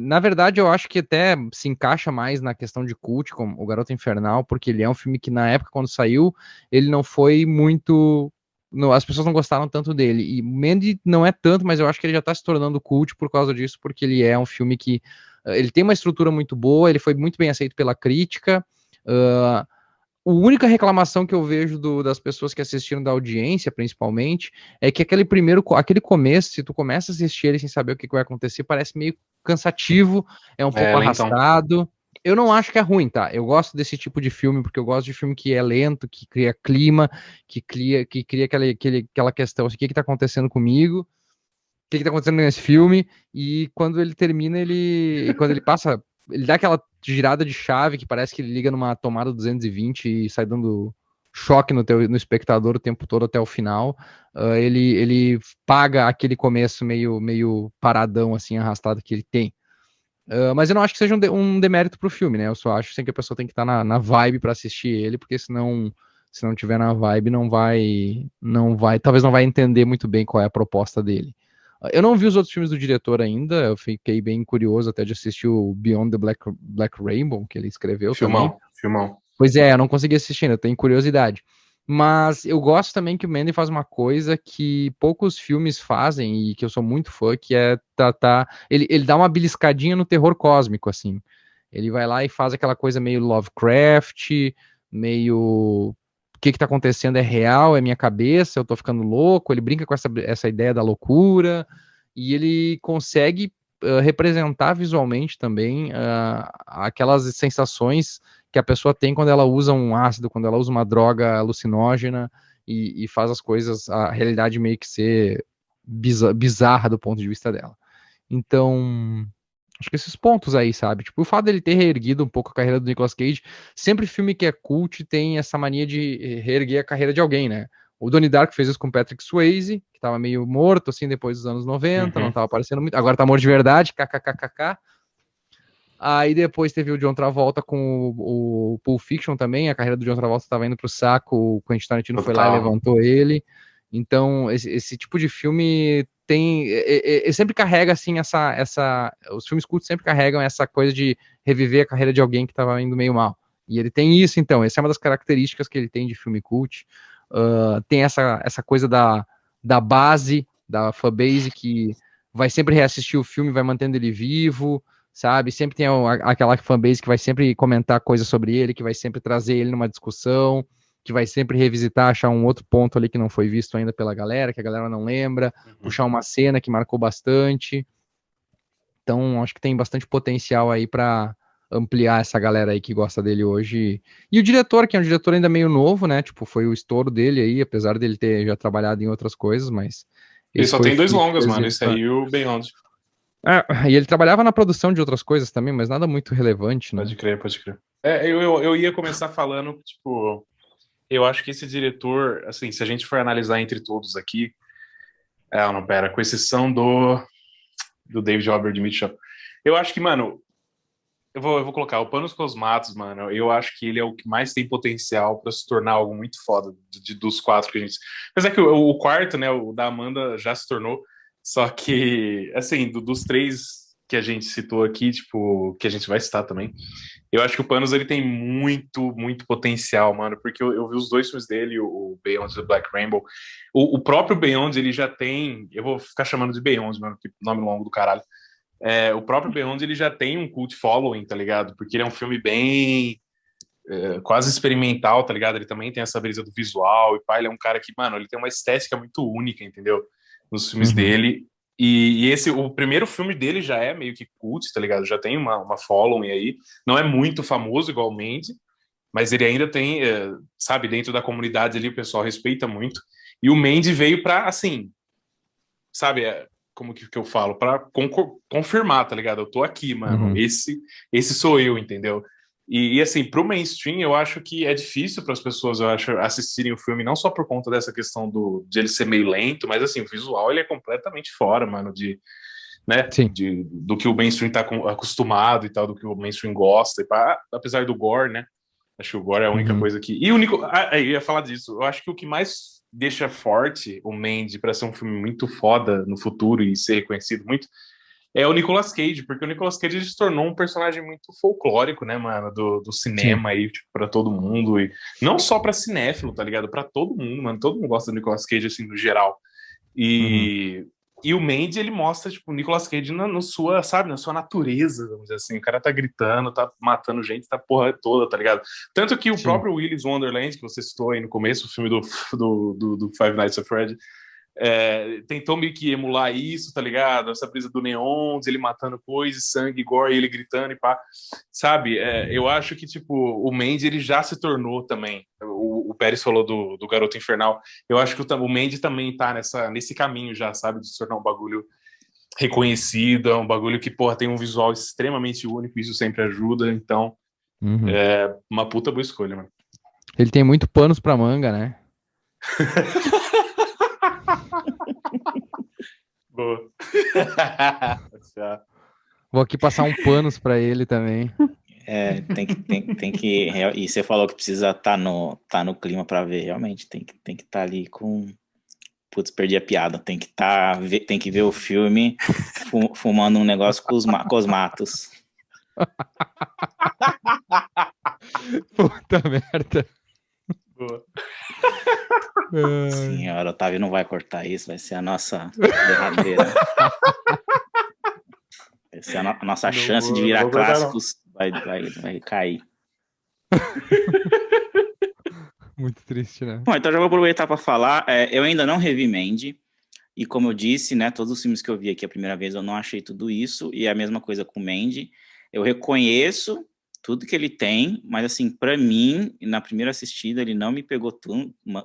na verdade, eu acho que até se encaixa mais na questão de cult, como O Garoto Infernal, porque ele é um filme que, na época, quando saiu, ele não foi muito. Não, as pessoas não gostaram tanto dele. E Mandy não é tanto, mas eu acho que ele já está se tornando cult por causa disso, porque ele é um filme que. Uh, ele tem uma estrutura muito boa, ele foi muito bem aceito pela crítica. Uh, a única reclamação que eu vejo do, das pessoas que assistiram da audiência, principalmente, é que aquele primeiro, aquele começo, se tu começa a assistir ele sem saber o que, vai acontecer, parece meio cansativo, é um é, pouco arrastado. Então. Eu não acho que é ruim, tá? Eu gosto desse tipo de filme, porque eu gosto de filme que é lento, que cria clima, que cria, que cria aquela, aquele, aquela questão, assim, o que que tá acontecendo comigo? O que que tá acontecendo nesse filme? E quando ele termina, ele... Quando ele passa ele dá aquela girada de chave que parece que ele liga numa tomada 220 e sai dando choque no, teu, no espectador o tempo todo até o final. Uh, ele, ele paga aquele começo meio, meio paradão, assim, arrastado que ele tem. Uh, mas eu não acho que seja um, de, um demérito pro filme, né? Eu só acho assim, que a pessoa tem que estar tá na, na vibe para assistir ele, porque senão, se não tiver na vibe, não vai, não vai, talvez não vai entender muito bem qual é a proposta dele. Eu não vi os outros filmes do diretor ainda, eu fiquei bem curioso até de assistir o Beyond the Black, Black Rainbow, que ele escreveu filmão, também. Filmão, Pois é, eu não consegui assistir ainda, tenho curiosidade. Mas eu gosto também que o Mandy faz uma coisa que poucos filmes fazem e que eu sou muito fã, que é tratar. Ele, ele dá uma beliscadinha no terror cósmico, assim. Ele vai lá e faz aquela coisa meio Lovecraft, meio o que está acontecendo é real, é minha cabeça, eu estou ficando louco. Ele brinca com essa, essa ideia da loucura e ele consegue uh, representar visualmente também uh, aquelas sensações que a pessoa tem quando ela usa um ácido, quando ela usa uma droga alucinógena e, e faz as coisas, a realidade meio que ser bizarra do ponto de vista dela. Então, Acho que esses pontos aí, sabe? Tipo, o fato dele ter reerguido um pouco a carreira do Nicolas Cage, sempre filme que é cult tem essa mania de reerguer a carreira de alguém, né? O Donnie Dark fez isso com Patrick Swayze, que tava meio morto, assim, depois dos anos 90, uhum. não tava aparecendo muito. Agora tá morto de verdade, kkkk. Aí depois teve o John Travolta com o, o Pulp Fiction também, a carreira do John Travolta tava indo pro saco, o Quentin Tarantino Total. foi lá e levantou ele. Então, esse, esse tipo de filme tem ele sempre carrega assim essa essa os filmes cultos sempre carregam essa coisa de reviver a carreira de alguém que estava indo meio mal e ele tem isso então essa é uma das características que ele tem de filme cult uh, tem essa essa coisa da, da base da fanbase que vai sempre reassistir o filme vai mantendo ele vivo sabe sempre tem aquela fanbase que vai sempre comentar coisas sobre ele que vai sempre trazer ele numa discussão que vai sempre revisitar, achar um outro ponto ali que não foi visto ainda pela galera, que a galera não lembra, uhum. puxar uma cena que marcou bastante. Então, acho que tem bastante potencial aí para ampliar essa galera aí que gosta dele hoje. E o diretor, que é um diretor ainda meio novo, né? Tipo, foi o estouro dele aí, apesar dele ter já trabalhado em outras coisas, mas. Ele só tem dois longas, mano. Esse aí o Beyond. É, e ele trabalhava na produção de outras coisas também, mas nada muito relevante, né? Pode crer, pode crer. É, eu, eu, eu ia começar falando, tipo, eu acho que esse diretor, assim, se a gente for analisar entre todos aqui, é, não, pera, com exceção do, do David Robert Mitchell, eu acho que, mano, eu vou, eu vou colocar o Panos Cosmatos, mano, eu acho que ele é o que mais tem potencial para se tornar algo muito foda de, de, dos quatro que a gente. Apesar que o, o, quarto, né, o da Amanda já se tornou, só que, assim, do, dos três que a gente citou aqui, tipo, que a gente vai citar também. Eu acho que o Panos ele tem muito, muito potencial, mano, porque eu, eu vi os dois filmes dele, o, Beyond the Black Rainbow. O, o, próprio Beyond, ele já tem, eu vou ficar chamando de Beyond, mano, que nome longo do caralho. É, o próprio Beyond, ele já tem um cult following, tá ligado? Porque ele é um filme bem é, quase experimental, tá ligado? Ele também tem essa brisa do visual e pai, ele é um cara que, mano, ele tem uma estética muito única, entendeu? Nos filmes uhum. dele. E, e, esse, o primeiro filme dele já é meio que cult, tá ligado? Já tem uma, uma following aí. Não é muito famoso igualmente, mas ele ainda tem, é, sabe, dentro da comunidade ali o pessoal respeita muito. E o Mandy veio pra, assim, sabe, é, como que, que eu falo? Pra confirmar, tá ligado? Eu tô aqui, mano. Uhum. Esse, esse sou eu, entendeu? E, e assim, pro mainstream, eu acho que é difícil para as pessoas, eu acho, assistirem o filme, não só por conta dessa questão do, de ele ser meio lento, mas assim, o visual ele é completamente fora, mano, de, né? Sim. De, do que o mainstream tá com- acostumado e tal, do que o mainstream gosta, e pá, apesar do gore, né? Acho que o gore é a única Uhum. coisa que. E o único. Ah, eu ia falar disso. Eu acho que o que mais deixa forte o Mandy pra ser um filme muito foda no futuro e ser reconhecido muito é o Nicolas Cage, porque o Nicolas Cage se tornou um personagem muito folclórico, né, mano, do, do cinema aí, tipo, pra todo mundo, e não só pra cinéfilo, tá ligado? Pra todo mundo, mano, todo mundo gosta do Nicolas Cage, assim, no geral. E, e o Mandy, ele mostra, tipo, o Nicolas Cage na, na sua, sabe, na sua natureza, vamos dizer assim, o cara tá gritando, tá matando gente, tá porra toda, tá ligado? Tanto que o Sim. próprio Willis Wonderland, que você citou aí no começo, o filme do, do, do, do Five Nights at Freddy, é, tentou meio que emular isso, tá ligado? Essa brisa do neon, ele matando coisas, sangue, gore, ele gritando e pá. Sabe? É, eu acho que, tipo, o Mandy, ele já se tornou também. O, o Pérez falou do, do Garoto Infernal. Eu acho que o, o Mandy também tá nessa, nesse caminho já, sabe? De se tornar um bagulho reconhecido, é um bagulho que, porra, tem um visual extremamente único, isso sempre ajuda. Então, Uhum. é uma puta boa escolha, mano. Ele tem muito panos pra manga, né? Boa. Vou aqui passar um panos pra ele também. É, tem que, tem, tem que. E você falou que precisa estar no, tá no clima pra ver, realmente. Tem que estar tem que tá ali com. Putz, perdi a piada. Tem que, tá, ver- tem que ver o filme fu- fumando um negócio com os, ma- com os matos. Puta merda. Boa. Senhora, Otávio não vai cortar isso, vai ser a nossa derradeira. Vai ser a, no- a nossa Não chance vou- de virar clássicos. Vai, vai, vai cair. Muito triste, né? Bom, então já vou aproveitar para falar. é, eu ainda não revi Mandy. E como eu disse, né, todos os filmes que eu vi aqui a primeira vez, eu não achei tudo isso. E é a mesma coisa com Mandy. Eu reconheço tudo que ele tem, mas assim, para mim, na primeira assistida, ele não me pegou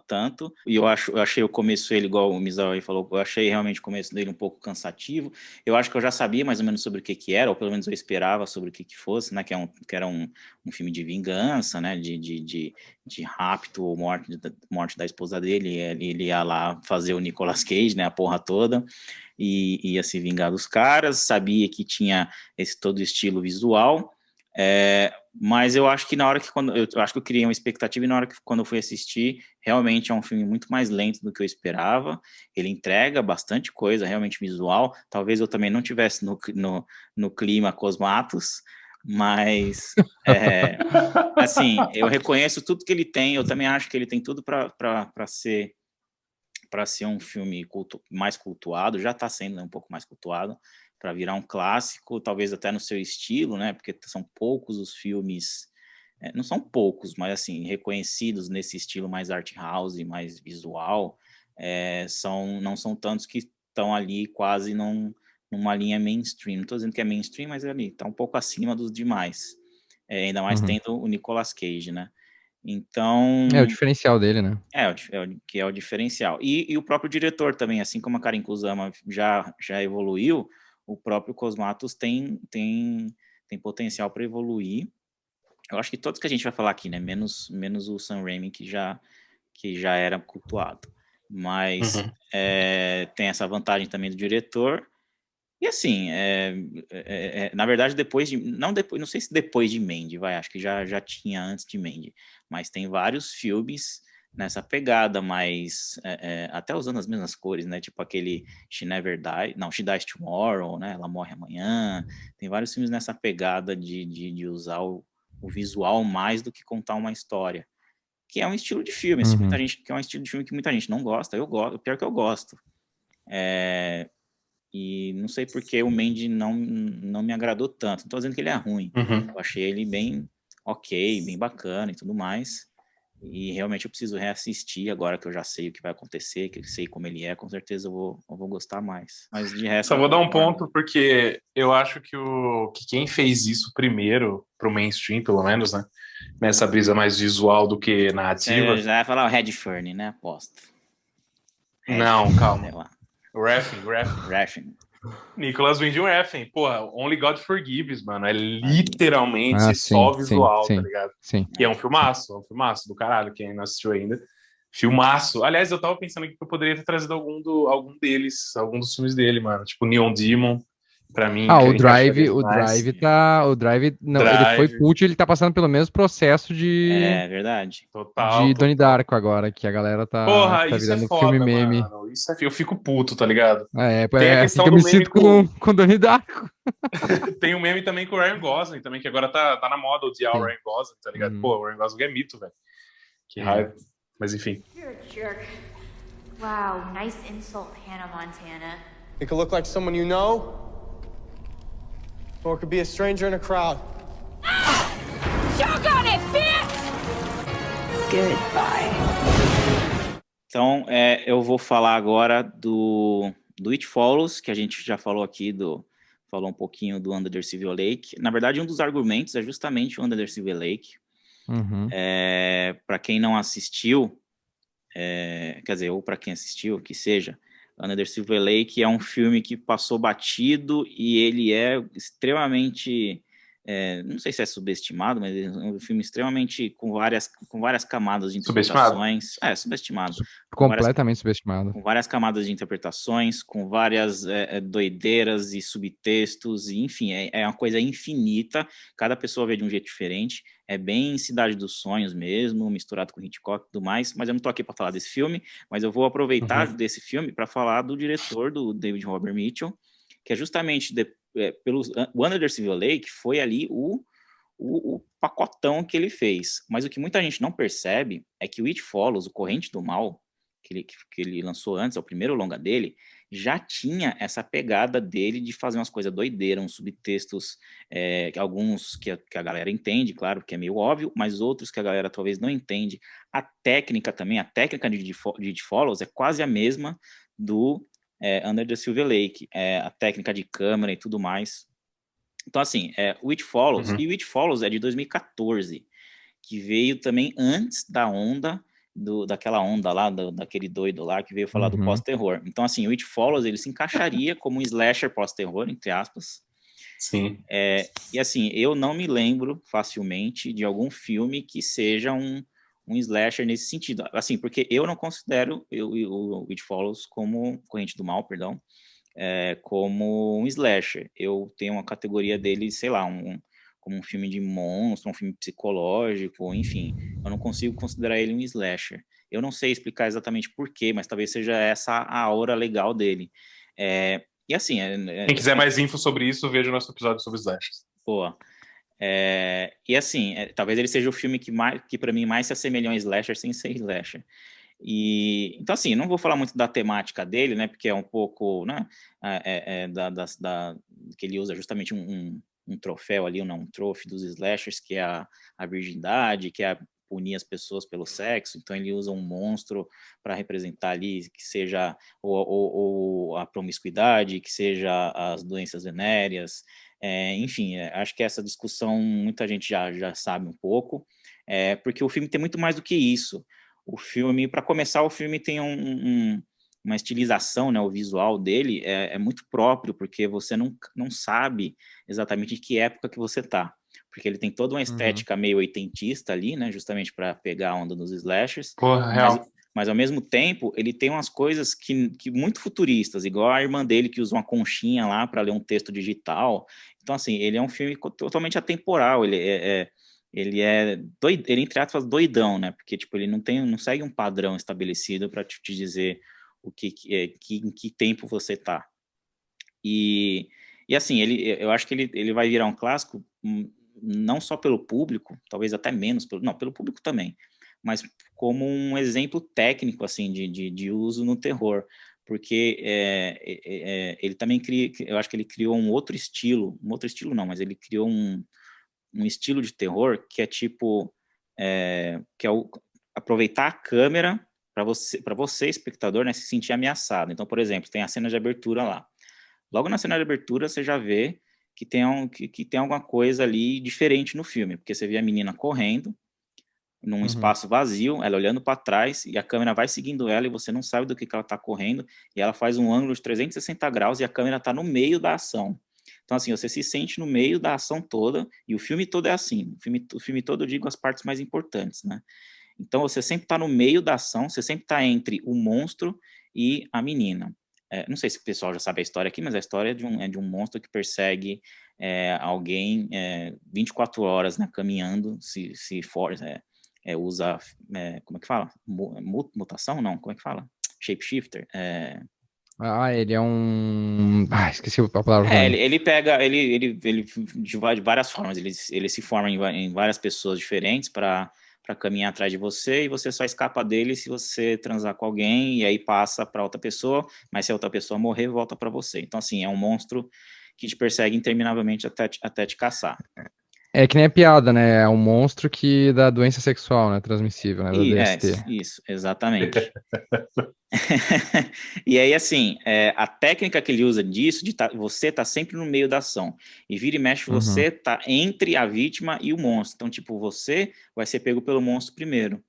tanto. E eu, acho, eu achei o começo ele, igual o Misael aí falou, eu achei realmente o começo dele um pouco cansativo. Eu acho que eu já sabia mais ou menos sobre o que que era, ou pelo menos eu esperava sobre o que que fosse, né, que, é um, que era um, um filme de vingança, né, de, de, de, de rapto ou morte, morte da esposa dele, ele, ele ia lá fazer o Nicolas Cage, né, a porra toda, e ia se vingar dos caras, sabia que tinha esse todo estilo visual, é, mas eu acho que na hora que quando eu, acho que eu criei uma expectativa e na hora que quando eu fui assistir, realmente é um filme muito mais lento do que eu esperava. Ele entrega bastante coisa, realmente visual. Talvez eu também não tivesse no, no, no clima Cosmatos, mas é, assim, eu reconheço tudo que ele tem. Eu também acho que ele tem tudo para ser para ser um filme mais cultuado. Já está sendo né, um pouco mais cultuado para virar um clássico, talvez até no seu estilo, né? Porque são poucos os filmes, é, não são poucos, mas assim reconhecidos nesse estilo mais art house, mais visual. É, são não são tantos que estão ali quase num, numa linha mainstream. Não estou dizendo que é mainstream, mas é ali está um pouco acima dos demais. É, ainda mais Uhum. tendo o Nicolas Cage, né? Então É o diferencial dele, né? é, é o- que é o diferencial. E, e o próprio diretor também, assim como a Karen Kusama já, já evoluiu, o próprio Cosmatos tem, tem, tem potencial para evoluir. Eu acho que todos que a gente vai falar aqui, né? Menos, menos o Sam Raimi, que já, que já era cultuado. Mas Uhum. é, tem essa vantagem também do diretor. E assim, é, é, é, na verdade, depois de. Não, depois, não sei se depois de Mandy, vai, acho que já, já tinha antes de Mandy. Mas tem vários filmes nessa pegada, mas é, é, até usando as mesmas cores, né? Tipo aquele She Never Die, não, She Dies Tomorrow, né? Ela morre amanhã. Tem vários filmes nessa pegada de, de, de usar o, o visual mais do que contar uma história. Que é um estilo de filme, assim, Uhum. muita gente, que é um estilo de filme que muita gente não gosta. Eu gosto, pior que eu gosto. É, e não sei porque o Mandy não, não me agradou tanto. Não tô dizendo que ele é ruim. Uhum. Eu achei ele bem ok, bem bacana e tudo mais. E realmente eu preciso reassistir agora que eu já sei o que vai acontecer, que eu sei como ele é, com certeza eu vou, eu vou gostar mais. Mas de resto. Só vou eu dar um ponto, porque eu acho que, o, que quem fez isso primeiro, pro mainstream, pelo menos, né? Nessa brisa mais visual do que narrativa. Você já vai falar o Redfern, né? Aposto. Não, calma. Refn, Refn. Redfern. Nicolas Winding Refn. Porra, Only God Forgives, mano. É literalmente Ah, só sim, visual, sim, tá ligado? Sim. E é um filmaço, é um filmaço do caralho, quem não assistiu ainda. Filmaço. Aliás, eu tava pensando que eu poderia ter trazido algum, do, algum deles, algum dos filmes dele, mano. Tipo Neon Demon. Pra mim. Ah, que o Drive, o. Drive tá. O Drive. Não, ele foi Drive. cult, ele tá passando pelo mesmo processo de, É verdade. Total. de Donnie Darko agora, que a galera tá, Porra, tá isso é foda, filme meme. mano. Isso é... Eu fico puto, tá ligado? É, Tem a é, questão fica do me meme sinto com, com Donnie Darko. Tem um meme também com o Ryan Gosling, também, que agora tá, tá na moda odiar o. Ryan Gosling, tá ligado? Uhum. Pô, o Ryan Gosling é mito, velho. Que raiva. Mas enfim. Wow, nice insult, Hannah Montana. It could look like someone you know, or it could be a stranger in a crowd. Choke on it, bitch! Então, é, eu vou falar agora do, do It Follows, que a gente já falou aqui, do, falou um pouquinho do Under the Silver Lake. Na verdade, um dos argumentos é justamente o Under the Silver Lake. Uhum. É, para quem não assistiu, é, quer dizer, ou para quem assistiu, que seja, Under Silver Lake é um filme que passou batido e ele é extremamente, é, não sei se é subestimado, mas é um filme extremamente com várias, com várias camadas de Subestimado? interpretações. É, subestimado. Completamente subestimado. Com várias camadas de interpretações, com várias é, é, doideiras e subtextos, e, enfim, é, é uma coisa infinita. Cada pessoa vê de um jeito diferente. É bem Cidade dos Sonhos mesmo, misturado com Hitchcock e tudo mais. Mas eu não tô aqui para falar desse filme, mas eu vou aproveitar desse filme para falar do diretor, do David Robert Mitchell, que é justamente de, é, pelos o Silver Lake foi ali o, o, o pacotão que ele fez. Mas o que muita gente não percebe é que o It Follows, o Corrente do Mal, que ele, que ele lançou antes, é o primeiro longa dele, já tinha essa pegada dele de fazer umas coisas doideiras, uns subtextos, é, alguns que a, que a galera entende, claro, que é meio óbvio, mas outros que a galera talvez não entende. A técnica também, a técnica de, de, de Follows é quase a mesma do é, Under the Silver Lake, é, a técnica de câmera e tudo mais. Então, assim, é, o It Follows, Uhum. e It Follows é de 2014, que veio também antes da onda, do, daquela onda lá, do- daquele doido lá que veio falar do Uhum. pós-terror. Então, assim, o It Follows, ele se encaixaria como um slasher pós-terror, entre aspas. Sim. É, e assim, eu não me lembro facilmente de algum filme que seja um, um slasher nesse sentido. Assim, porque eu não considero eu, o It Follows como Corrente do Mal, perdão, é, como um slasher. Eu tenho uma categoria dele, sei lá, um, como um filme de monstro, um filme psicológico, enfim. Eu não consigo considerar ele um slasher. Eu não sei explicar exatamente porquê, mas talvez seja essa a aura legal dele. É, e assim, é- é- Quem quiser mais info sobre isso, veja o nosso episódio sobre slashers. Boa. É, e assim, é, talvez ele seja o filme que, que para mim mais se assemelhou a um slasher sem ser slasher. E, então, assim, não vou falar muito da temática dele, né? Porque é um pouco, né? é- é- é da, das- da- que ele usa justamente um, um, um troféu ali, não, um trophy dos slashers, que é a, a virgindade, que é a punir as pessoas pelo sexo. Então, ele usa um monstro para representar ali que seja ou, ou- ou a promiscuidade, que seja as doenças venéreas, é, enfim, é, acho que essa discussão muita gente já, já sabe um pouco, é, porque o filme tem muito mais do que isso. O filme, para começar, o filme tem um, um- uma estilização, né, o visual dele é, é muito próprio, porque você não, não sabe exatamente de que época que você tá. Porque ele tem toda uma estética meio oitentista ali, né, justamente para pegar a onda dos slashers, Porra, real. Mas, ao mesmo tempo, ele tem umas coisas que, que muito futuristas, igual a irmã dele que usa uma conchinha lá para ler um texto digital. Então, assim, ele é um filme totalmente atemporal, ele é, é- ele é doid, ele entre aspas doidão, né? Porque tipo, ele não tem, não segue um padrão estabelecido para te, te dizer o que, que, é, que em que tempo você tá. E, e assim, ele, eu acho que ele, ele vai virar um clássico hum, não só pelo público, talvez até menos pelo, não, pelo público também, mas como um exemplo técnico assim de, de, de uso no terror, porque é, é, é, ele também cria, eu acho que ele criou um outro estilo, um outro estilo não, mas ele criou um, um estilo de terror que é tipo, é, que é o, aproveitar a câmera para você, para você espectador, né, se sentir ameaçado. Então, por exemplo, tem a cena de abertura lá. Logo na cena de abertura você já vê que tem, um, que, que tem alguma coisa ali diferente no filme, porque você vê a menina correndo num Uhum. espaço vazio, ela olhando para trás e a câmera vai seguindo ela e você não sabe do que, que ela está correndo e ela faz um ângulo de 360 graus e a câmera está no meio da ação. Então, assim, você se sente no meio da ação toda e o filme todo é assim. O filme, o filme todo, eu digo as partes mais importantes, né? Então, você sempre está no meio da ação, você sempre está entre o monstro e a menina. é, não sei se o pessoal já sabe a história aqui, mas a história é de um, é de um monstro que persegue é, alguém é, 24 horas, né, caminhando, se, se for, é, é, usa, é, como é que fala? Mutação? Não, como é que fala? Shapeshifter. É... Ah, ele é um. Ah, esqueci a palavra. É, ele, ele, pega, ele, ele, ele de várias formas, ele, ele se forma em, em várias pessoas diferentes para para caminhar atrás de você e você só escapa dele se você transar com alguém e aí passa para outra pessoa, mas se a outra pessoa morrer, volta para você. Então, assim, é um monstro que te persegue interminavelmente até, até te caçar. É que nem a piada, né? É um monstro que dá doença sexual, né? Transmissível, né? Da e, é, isso, exatamente. e aí, assim, é, a técnica que ele usa disso, de tá, você tá sempre no meio da ação. E vira e mexe, uhum. você tá entre a vítima e o monstro. Então, tipo, você vai ser pego pelo monstro primeiro.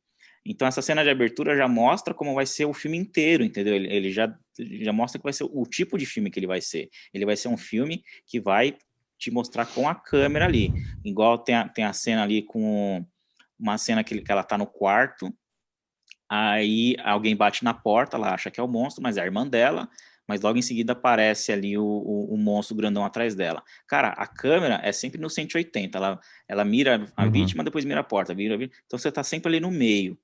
Então, essa cena de abertura já mostra como vai ser o filme inteiro, entendeu? Ele, ele já, já mostra que vai ser o tipo de filme que ele vai ser. Ele vai ser um filme que vai te mostrar com a câmera ali. Igual tem a, tem a cena ali com uma cena que, que ela tá no quarto, aí alguém bate na porta, ela acha que é o monstro, mas é a irmã dela, mas logo em seguida aparece ali o, o, o, monstro grandão atrás dela. Cara, a câmera é sempre no 180, ela, ela mira a uhum. vítima, depois mira a porta, vira, vira, então você tá sempre ali no meio.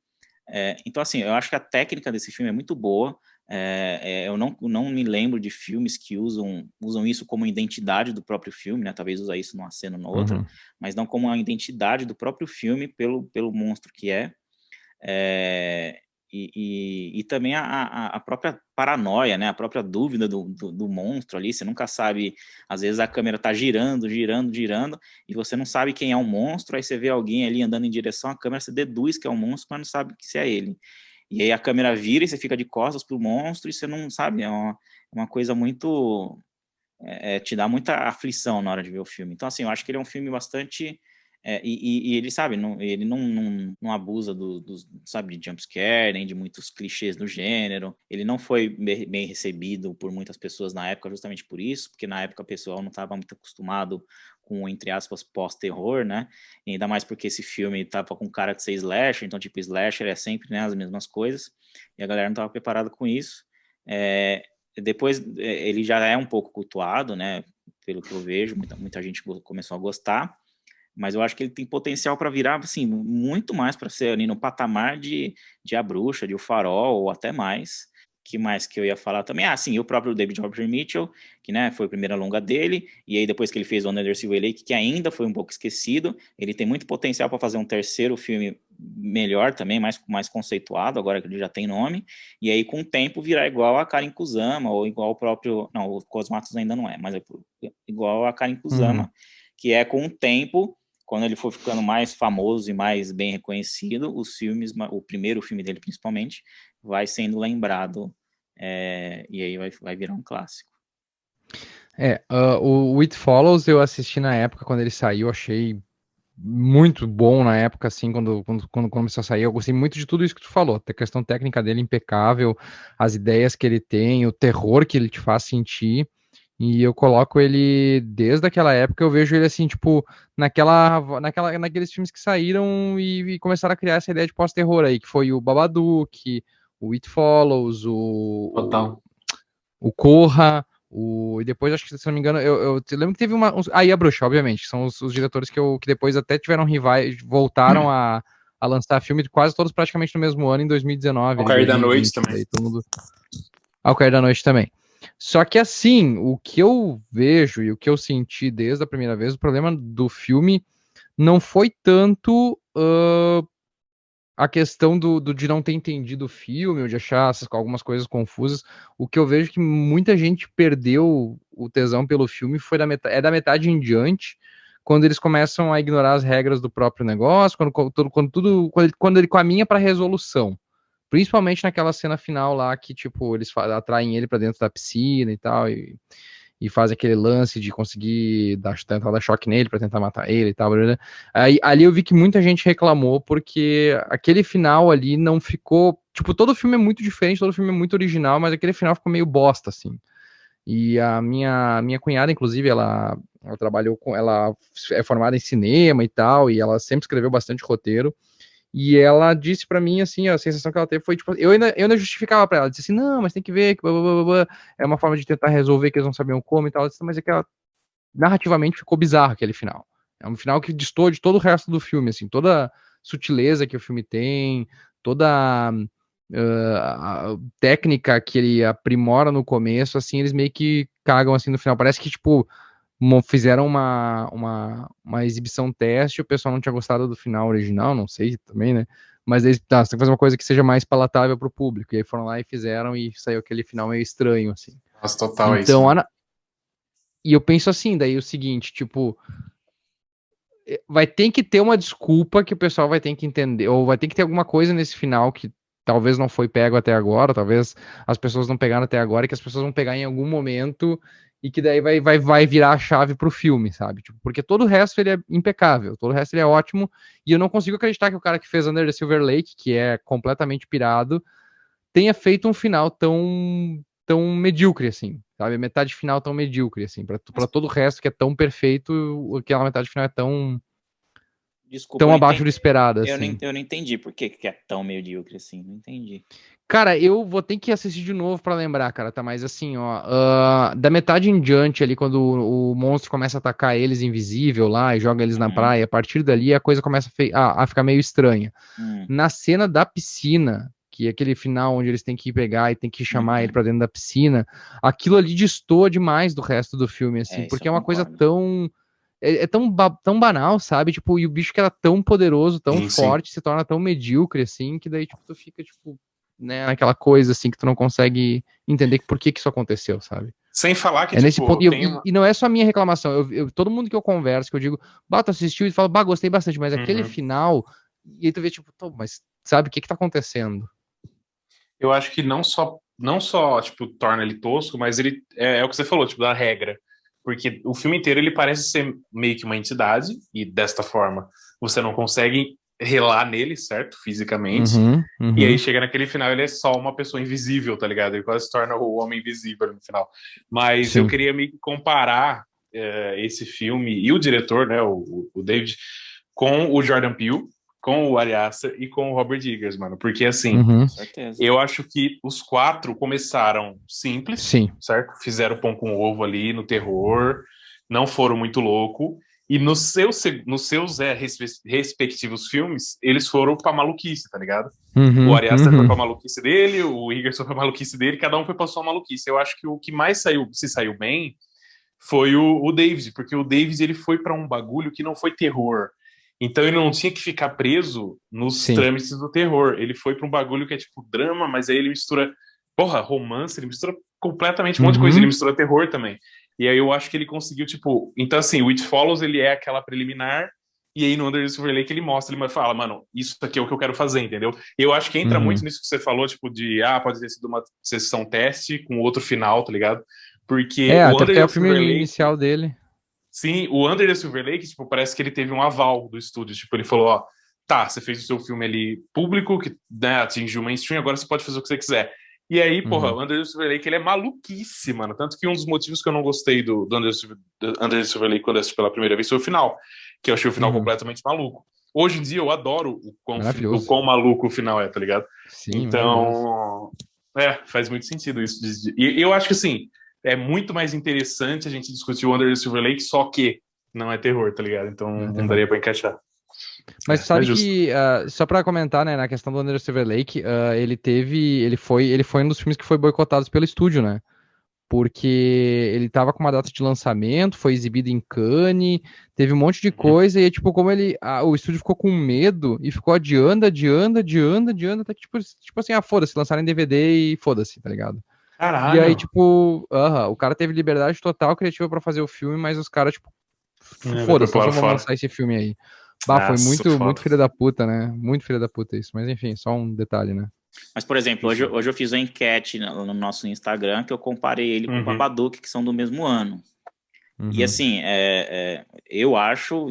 É, então, assim, eu acho que a técnica desse filme é muito boa, é, é, eu não, não me lembro de filmes que usam, usam isso como identidade do próprio filme, né? Talvez usar isso numa cena ou na outra, uhum. mas não como a identidade do próprio filme pelo, pelo monstro que é. é e, e, e, também a, a, própria paranoia, né? A própria dúvida do, do, do, monstro ali. Você nunca sabe. Às vezes a câmera tá girando, girando, girando, e você não sabe quem é o monstro. Aí você vê alguém ali andando em direção à câmera, você deduz que é um monstro, mas não sabe se é ele. E aí a câmera vira e você fica de costas pro monstro e você não sabe, é uma, uma coisa muito. É, é, te dá muita aflição na hora de ver o filme. Então, assim, eu acho que ele é um filme bastante. É, e, e, ele, sabe, não, ele não, não, não abusa do, do, sabe, de jumpscare, nem de muitos clichês do gênero. Ele não foi bem recebido por muitas pessoas na época, justamente por isso, porque na época o pessoal não estava muito acostumado com, entre aspas, pós-terror, né? E ainda mais porque esse filme tava com cara de ser slasher, então, tipo, slasher é sempre né, as mesmas coisas, e a galera não estava preparada com isso. É, depois, é, ele já é um pouco cultuado, né? Pelo que eu vejo, muita, muita gente começou a gostar, mas eu acho que ele tem potencial para virar, assim, muito mais para ser ali no patamar de, de A Bruxa, de O Farol, ou até mais que mais que eu ia falar também? Ah, sim, o próprio David Robert Mitchell, que né, foi a primeira longa dele, e aí depois que ele fez o Under Silver Lake, que ainda foi um pouco esquecido, ele tem muito potencial para fazer um terceiro filme melhor também, mais, mais conceituado, agora que ele já tem nome, e aí com o tempo virar igual a Karen Kusama, ou igual o próprio, não, o Cosmatos ainda não é, mas é igual a Karen Kusama, uhum. que é com o tempo, quando ele for ficando mais famoso e mais bem reconhecido, os filmes, o primeiro filme dele principalmente, vai sendo lembrado é, e aí vai, vai virar um clássico. É, uh, o It Follows eu assisti na época quando ele saiu, achei muito bom na época, assim, quando, quando, quando começou a sair. Eu gostei muito de tudo isso que tu falou. A questão técnica dele impecável, as ideias que ele tem, o terror que ele te faz sentir. E eu coloco ele desde aquela época, eu vejo ele assim, tipo, naquela, naquela, naqueles filmes que saíram e, e começaram a criar essa ideia de pós-terror aí, que foi o Babadook, o It Follows, o. Total. O, o Corra, o, e depois, acho que, se não me engano, eu, eu lembro que teve uma. Uns, aí ah, a Bruxa, obviamente, são os, os, diretores que, eu, que depois até tiveram rivais, voltaram hum. a, a lançar filme quase todos praticamente no mesmo ano, em 2019. Ao Cair da Noite também. Aí, mundo... Ao Cair da Noite também. Só que assim, o que eu vejo e o que eu senti desde a primeira vez, o problema do filme não foi tanto uh, a questão do, do, de não ter entendido o filme, ou de achar algumas coisas confusas. O que eu vejo que muita gente perdeu o tesão pelo filme foi da metade, é da metade em diante, quando eles começam a ignorar as regras do próprio negócio, quando, quando, quando tudo, quando ele, quando ele caminha para resolução. Principalmente naquela cena final lá que, tipo, eles atraem ele para dentro da piscina e tal, e, e fazem aquele lance de conseguir dar, tentar dar choque nele para tentar matar ele e tal. Aí, ali eu vi que muita gente reclamou porque aquele final ali não ficou. Tipo, todo filme é muito diferente, todo filme é muito original, mas aquele final ficou meio bosta, assim. E a minha, minha cunhada, inclusive, ela, ela trabalhou com. Ela é formada em cinema e tal, e ela sempre escreveu bastante roteiro. E ela disse pra mim, assim, a sensação que ela teve foi, tipo, eu ainda, eu ainda justificava pra ela, disse assim, não, mas tem que ver, que blá, blá, blá, é uma forma de tentar resolver que eles não sabiam como e tal, disse, mas é que ela, narrativamente ficou bizarro aquele final. É um final que distorce de todo o resto do filme, assim, toda sutileza que o filme tem, toda uh, técnica que ele aprimora no começo, assim, eles meio que cagam assim no final. Parece que, tipo, fizeram uma, uma, uma exibição teste, o pessoal não tinha gostado do final original, não sei também, né? Mas eles, tá, você tem que fazer uma coisa que seja mais palatável para o público. E aí foram lá e fizeram e saiu aquele final meio estranho, assim. Nossa, total é então, isso. E eu penso assim, daí o seguinte, tipo, eh, vai ter que ter uma desculpa que o pessoal vai ter que entender, ou vai ter que ter alguma coisa nesse final que talvez não foi pego até agora, talvez as pessoas não pegaram até agora, e que as pessoas vão pegar em algum momento e que daí vai, vai, vai virar a chave pro filme, sabe? Tipo, porque todo o resto ele é impecável, todo o resto ele é ótimo, e eu não consigo acreditar que o cara que fez Under the Silver Lake, que é completamente pirado, tenha feito um final tão tão medíocre assim, sabe? Metade final tão medíocre assim, para todo o resto que é tão perfeito, aquela metade final é tão Desculpa, tão eu abaixo do esperado Eu assim. não, eu não entendi por que, que é tão medíocre assim. Não entendi. Cara, eu vou ter que assistir de novo pra lembrar, cara, tá? Mas assim, ó, ah, da metade em diante ali, quando o, o monstro começa a atacar eles invisível lá e joga eles na Uhum. praia, a partir dali a coisa começa a, a- a ficar meio estranha. Hum, Na cena da piscina, que é aquele final onde eles têm que pegar e tem que chamar Uhum. ele pra dentro da piscina, aquilo ali destoa demais do resto do filme, assim, isso porque eu é uma coisa concordo. tão. É, é tão, ba- tão banal, sabe? Tipo, e o bicho que era tão poderoso, tão Sim, sim. forte, se torna tão medíocre, assim, que daí, tipo, tu fica, tipo, né, naquela coisa, assim, que tu não consegue entender por que que isso aconteceu, sabe? Sem falar que, É nesse tipo, ponto. E, eu- uma- e- não é só a minha reclamação. Eu, eu- todo mundo que eu converso, que eu digo, bah, tu assistiu e fala, bah, gostei bastante, mas aquele Uhum. final. E aí tu vê, tipo, "Tô, mas sabe o que que tá acontecendo? eu acho que não só, não só tipo, torna ele tosco, mas ele é, é o que você falou, tipo, da regra. Porque o filme inteiro ele parece ser meio que uma entidade, e desta forma você não consegue relar nele, certo? Fisicamente. Uhum, uhum. E aí chega naquele final, ele é só uma pessoa invisível, tá ligado? Ele quase se torna o homem invisível no final. Mas Sim. eu queria meio que comparar eh, esse filme e o diretor, né, o, o David, com o Jordan Peele, com o Ari Aster e com o Robert Eggers, mano. Porque assim, Uhum, eu acho que os quatro começaram simples, Sim. certo? Fizeram pão com ovo ali no terror, não foram muito louco. E nos seus, seg- nos seus é, respe- respectivos filmes, eles foram pra maluquice, tá ligado? Uhum, O Ari Aster uhum. foi pra maluquice dele, o Eggers foi pra maluquice dele, cada um foi pra sua maluquice. Eu acho que o que mais saiu, se saiu bem foi o, o David, porque o David ele foi pra um bagulho que não foi terror. Então ele não tinha que ficar preso nos Sim. trâmites do terror. Ele foi pra um bagulho que é tipo drama, mas aí ele mistura, porra, romance, ele mistura completamente um monte de Uhum. coisa, ele mistura terror também. E aí eu acho que ele conseguiu, tipo. Então, assim, o It Follows ele é aquela preliminar, e aí no Under the Silver Lake ele mostra, ele fala, mano, isso aqui é o que eu quero fazer, entendeu? Eu acho que entra Uhum. muito nisso que você falou, tipo, de ah, pode ter sido uma sessão teste com outro final, tá ligado? Porque É, o até é the o filme Lake, inicial dele. Sim, o Under the Silver Lake, tipo, parece que ele teve um aval do estúdio. Tipo, ele falou, ó, tá, você fez o seu filme ali público, que né, atingiu o mainstream, agora você pode fazer o que você quiser. E aí, porra, Uhum. o Under the Silver Lake, ele é maluquice, mano. Tanto que um dos motivos que eu não gostei do, do Under, do Under the Silver Lake quando eu assisti pela primeira vez foi o final, que eu achei o final Uhum. completamente maluco. Hoje em dia eu adoro o quão, o quão maluco o final é, tá ligado? Sim. Então, é, faz muito sentido isso. E eu acho que, assim, é muito mais interessante a gente discutir o Under the Silver Lake, só que não é terror, tá ligado? Então Não é não daria pra encaixar. Mas É, sabe é que, ah, só pra comentar, né, na questão do Under the Silver Lake, ah, ele teve, ele foi, ele foi um dos filmes que foi boicotados pelo estúdio, né? Porque ele tava com uma data de lançamento, foi exibido em Cannes, teve um monte de Uhum. coisa, e tipo, como ele, ah, o estúdio ficou com medo e ficou adiando, adiando, adiando, adiando, até que, tipo, tipo assim, ah, foda-se, lançaram em DVD e foda-se, tá ligado? Caralho. E aí, tipo, aham, o cara teve liberdade total criativa pra fazer o filme, mas os caras, tipo, É, foda-se, vamos fora. lançar esse filme aí. Bah, foi Nossa, muito, foda. muito filho da puta, né? Muito filho da puta isso. Mas enfim, só um detalhe, né? Mas, por exemplo, hoje, hoje eu fiz uma enquete no, no nosso Instagram que eu comparei ele com Uhum. o Babadook, que são do mesmo ano. Uhum. E assim, é, é, eu acho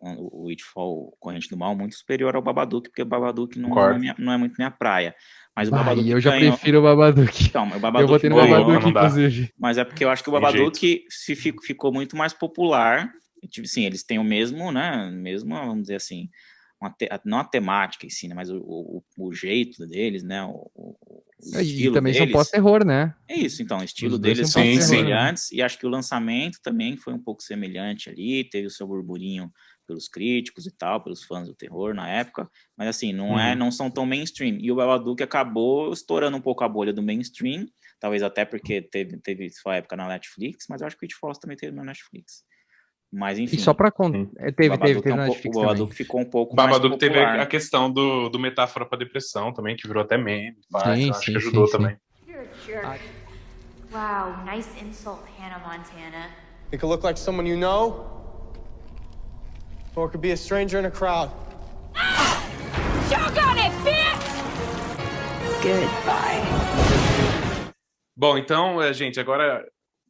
o Itfall Corrente do Mal muito superior ao Babadook, porque o Babadook não, é, minha- não é muito minha praia. Mas o Babadook e eu já ganhou- prefiro o Babadook. Então, o Eu Babadook votei no ganhou, Babadook, inclusive. mas é porque eu acho que o Babadook se fi- ficou muito mais popular. Tipo, sim, eles têm o mesmo, né? Mesmo, vamos dizer assim, uma te, não a temática em si, né, mas o, o, o jeito deles, né? O, o e também deles, são pós-terror, né? É isso, então, o estilo deles são sim, semelhantes, e acho que o lançamento também foi um pouco semelhante ali, teve o seu burburinho pelos críticos e tal, pelos fãs do terror na época, mas assim, não uhum. é, não são tão mainstream. E o Babadook acabou estourando um pouco a bolha do mainstream, talvez até porque teve, teve sua época na Netflix, mas eu acho que o It Follows também teve na Netflix. Mas enfim. E só para contar, é, teve, teve, teve, é um na Netflix. O Babadook ficou um pouco. O Babadook teve a questão do, do metáfora para depressão também, que virou até meme. Sim, acho sim, que ajudou sim, também. Wow, nice insult, Hannah Montana. It could look like someone you know, or it could be a stranger in a crowd. Choke on it, bitch! Goodbye. Bom, então, eh, gente, agora